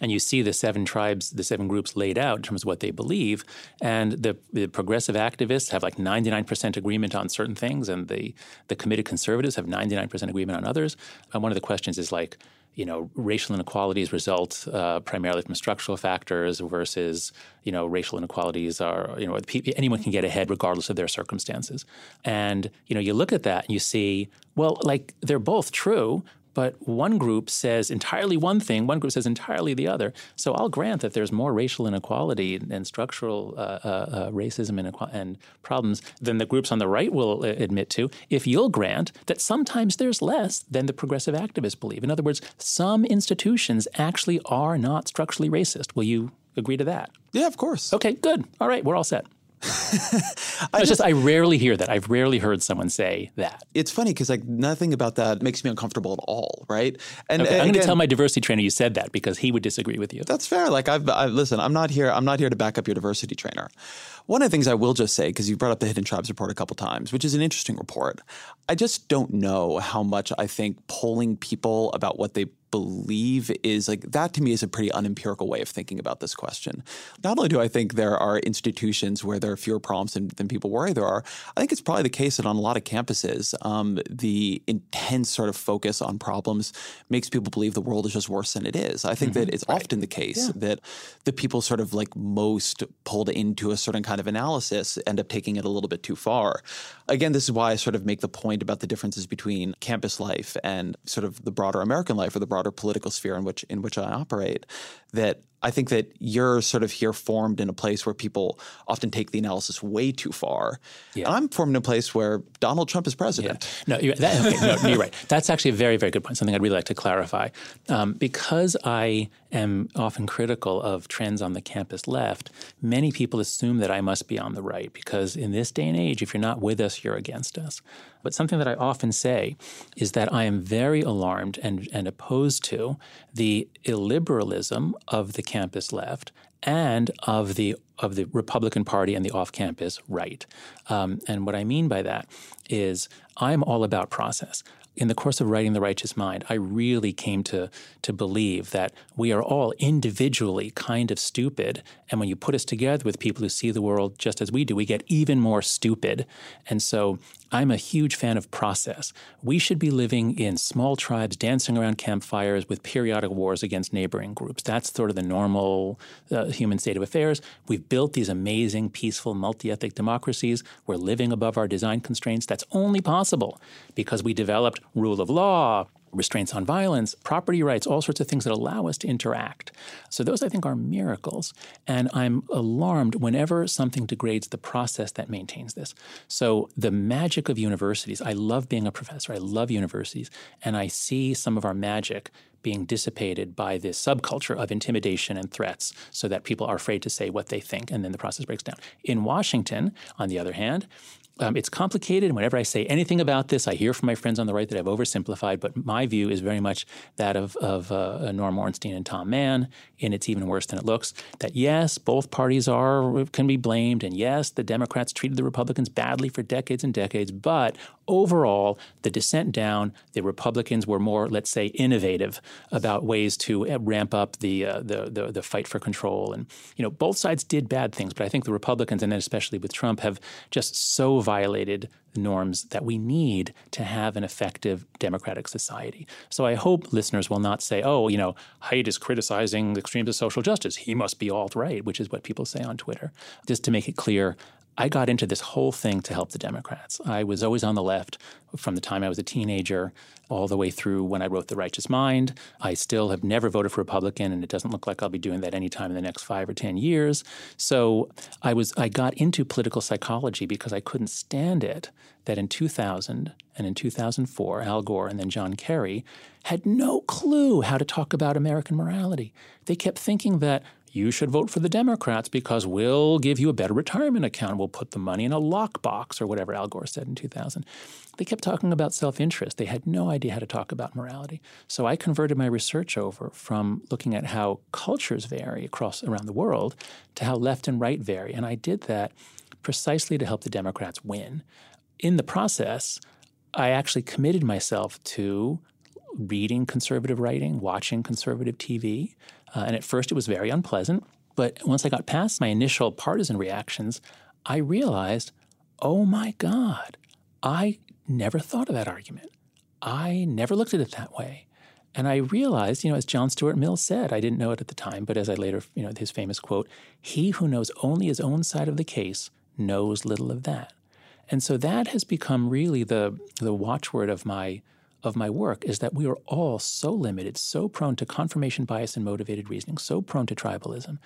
and you see the seven tribes, the seven groups laid out in terms of what they believe. And the, the progressive activists have like 99% agreement on certain things, and the, the committed conservatives have 99% agreement on others. And one of the questions is like, you know, racial inequalities result uh, primarily from structural factors versus, you know, racial inequalities are, you know, anyone can get ahead regardless of their circumstances. And, you know, you look at that and you see, well, like they're both true, but one group says entirely one thing, one group says entirely the other. So I'll grant that there's more racial inequality and structural uh, uh, uh, racism and, and problems than the groups on the right will uh, admit to. If you'll grant that sometimes there's less than the progressive activists believe. In other words, some institutions actually are not structurally racist. Will you agree to that? Yeah, of course. Okay, good. All right, we're all set. *laughs* it's just I rarely hear that. I've rarely heard someone say that. It's funny because like nothing about that makes me uncomfortable at all, right? And Okay, I'm going to tell my diversity trainer you said that because he would disagree with you. That's fair. Like I've, I listen. I'm not here. I'm not here to back up your diversity trainer. One of the things I will just say, because you brought up the Hidden Tribes report a couple times, which is an interesting report. I just don't know how much I think polling people about what they believe is like that to me is a pretty unempirical way of thinking about this question. Not only do I think there are institutions where there are fewer problems than, than people worry there are, I think it's probably the case that on a lot of campuses, um, the intense sort of focus on problems makes people believe the world is just worse than it is. I think that it's often the case that the people sort of like most pulled into a certain kind of analysis end up taking it a little bit too far. Again, this is why I sort of make the point about the differences between campus life and sort of the broader American life or the broader political sphere in which in which I operate. That I think that you're sort of here formed in a place where people often take the analysis way too far. Yeah. And I'm formed in a place where Donald Trump is president. Yeah. No, you're, that, okay, no, you're right. That's actually a very, very good point, something I'd really like to clarify. Um, because I am often critical of trends on the campus left, many people assume that I must be on the right because in this day and age, if you're not with us, you're against us. But something that I often say is that I am very alarmed and, and opposed to the illiberalism of the campus left and of the of the Republican Party and the off-campus right. Um, and what I mean by that is I'm all about process in the course of writing The Righteous Mind, I really came to, to believe that we are all individually kind of stupid. And when you put us together with people who see the world just as we do, we get even more stupid. And so I'm a huge fan of process. We should be living in small tribes, dancing around campfires with periodic wars against neighboring groups. That's sort of the normal uh, human state of affairs. We've built these amazing, peaceful, multi ethnic democracies. We're living above our design constraints. That's only possible because we developed rule of law, restraints on violence, property rights, all sorts of things that allow us to interact. So, those I think are miracles. And I'm alarmed whenever something degrades the process that maintains this. So, the magic of universities, I love being a professor, I love universities, and I see some of our magic being dissipated by this subculture of intimidation and threats so that people are afraid to say what they think and then the process breaks down. In Washington, on the other hand, um, it's complicated. And whenever I say anything about this, I hear from my friends on the right that I've oversimplified. But my view is very much that of, of uh, Norm Ornstein and Tom Mann, and it's even worse than it looks. That yes, both parties are can be blamed, and yes, the Democrats treated the Republicans badly for decades and decades. But overall, the descent down, the Republicans were more, let's say, innovative about ways to uh, ramp up the, uh, the, the the fight for control. And you know, both sides did bad things, but I think the Republicans, and then especially with Trump, have just so violated the norms that we need to have an effective democratic society. So I hope listeners will not say, oh, you know, Haidt is criticizing the extremes of social justice. He must be alt right, which is what people say on Twitter. Just to make it clear, I got into this whole thing to help the Democrats. I was always on the left from the time I was a teenager all the way through when I wrote The Righteous Mind. I still have never voted for Republican, and it doesn't look like I'll be doing that anytime in the next five or 10 years. So I, was, I got into political psychology because I couldn't stand it that in 2000 and in 2004, Al Gore and then John Kerry had no clue how to talk about American morality. They kept thinking that you should vote for the Democrats because we'll give you a better retirement account. We'll put the money in a lockbox or whatever Al Gore said in 2000. They kept talking about self interest. They had no idea how to talk about morality. So I converted my research over from looking at how cultures vary across around the world to how left and right vary. And I did that precisely to help the Democrats win. In the process, I actually committed myself to reading conservative writing, watching conservative TV. Uh, and at first, it was very unpleasant. But once I got past my initial partisan reactions, I realized, oh my God, I never thought of that argument. I never looked at it that way. And I realized, you know, as John Stuart Mill said, I didn't know it at the time, but as I later, you know, his famous quote, he who knows only his own side of the case knows little of that. And so that has become really the, the watchword of my of my work is that we are all so limited, so prone to confirmation bias and motivated reasoning, so prone to tribalism,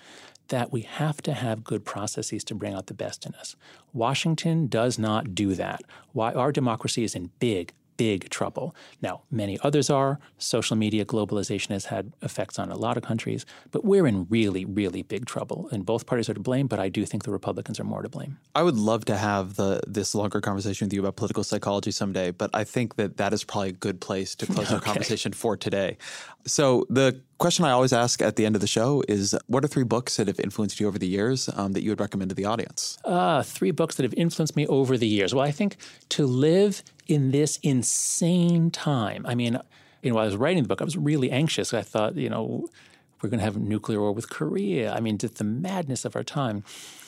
that we have to have good processes to bring out the best in us. Washington does not do that. Why our democracy is in big, big trouble. Now, many others are. Social media globalization has had effects on a lot of countries, but we're in really, really big trouble. And both parties are to blame, but I do think the Republicans are more to blame. I would love to have the this longer conversation with you about political psychology someday, but I think that that is probably a good place to close *laughs* okay. our conversation for today. So the question I always ask at the end of the show is what are three books that have influenced you over the years um, that you would recommend to the audience? Uh, three books that have influenced me over the years. Well, I think to live in this insane time, I mean, you know, while I was writing the book, I was really anxious. I thought, you know, we're going to have a nuclear war with Korea. I mean, just the madness of our time.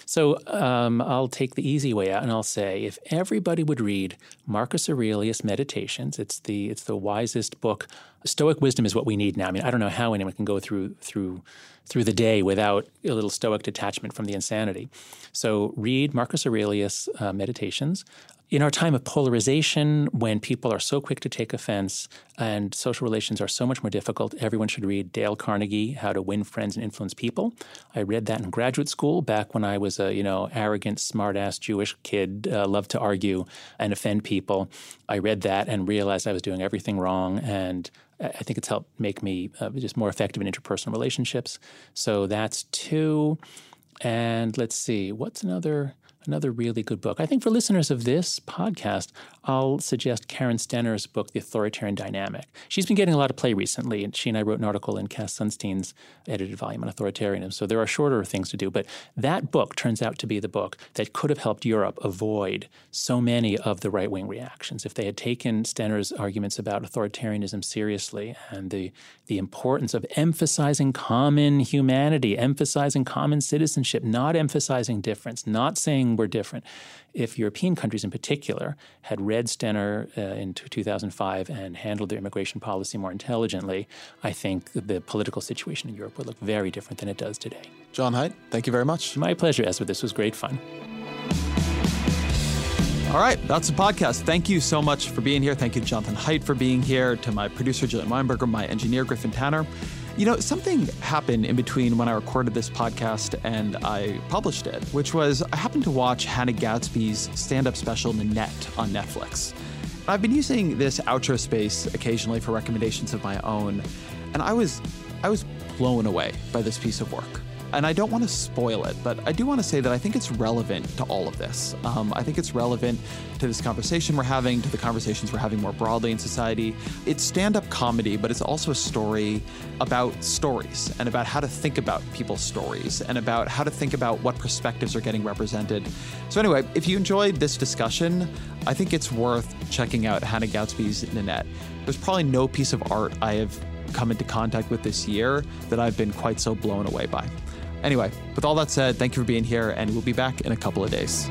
So um, I'll take the easy way out, and I'll say if everybody would read Marcus Aurelius Meditations, it's the it's the wisest book. Stoic wisdom is what we need now. I mean, I don't know how anyone can go through through through the day without a little Stoic detachment from the insanity. So read Marcus Aurelius uh, Meditations. In our time of polarization, when people are so quick to take offense and social relations are so much more difficult, everyone should read Dale Carnegie, How to Win Friends and Influence People. I read that in graduate school back when I was a you know arrogant, smartass Jewish kid, uh, loved to argue and offend people. I read that and realized I was doing everything wrong, and I think it's helped make me uh, just more effective in interpersonal relationships. So that's two. And let's see, what's another? Another really good book. I think for listeners of this podcast, I'll suggest Karen Stenner's book, The Authoritarian Dynamic. She's been getting a lot of play recently, and she and I wrote an article in Cass Sunstein's edited volume on authoritarianism. So there are shorter things to do, but that book turns out to be the book that could have helped Europe avoid so many of the right wing reactions. If they had taken Stenner's arguments about authoritarianism seriously and the, the importance of emphasizing common humanity, emphasizing common citizenship, not emphasizing difference, not saying we're different if European countries in particular had read Stenner uh, in 2005 and handled their immigration policy more intelligently, I think the political situation in Europe would look very different than it does today. Jon Haidt, thank you very much. My pleasure, Ezra. This was great fun. All right, that's the podcast. Thank you so much for being here. Thank you Jonathan Haidt for being here, to my producer, Jillian Weinberger, my engineer, Griffin Tanner. You know, something happened in between when I recorded this podcast and I published it, which was I happened to watch Hannah Gadsby's stand up special Nanette on Netflix. I've been using this outro space occasionally for recommendations of my own, and I was I was blown away by this piece of work and I don't want to spoil it, but I do want to say that I think it's relevant to all of this. Um, I think it's relevant to this conversation we're having, to the conversations we're having more broadly in society. It's stand up comedy, but it's also a story about stories and about how to think about people's stories and about how to think about what perspectives are getting represented. So, anyway, if you enjoyed this discussion, I think it's worth checking out Hannah Gadsby's Nanette. There's probably no piece of art I have come into contact with this year that I've been quite so blown away by. Anyway, with all that said, thank you for being here, and we'll be back in a couple of days.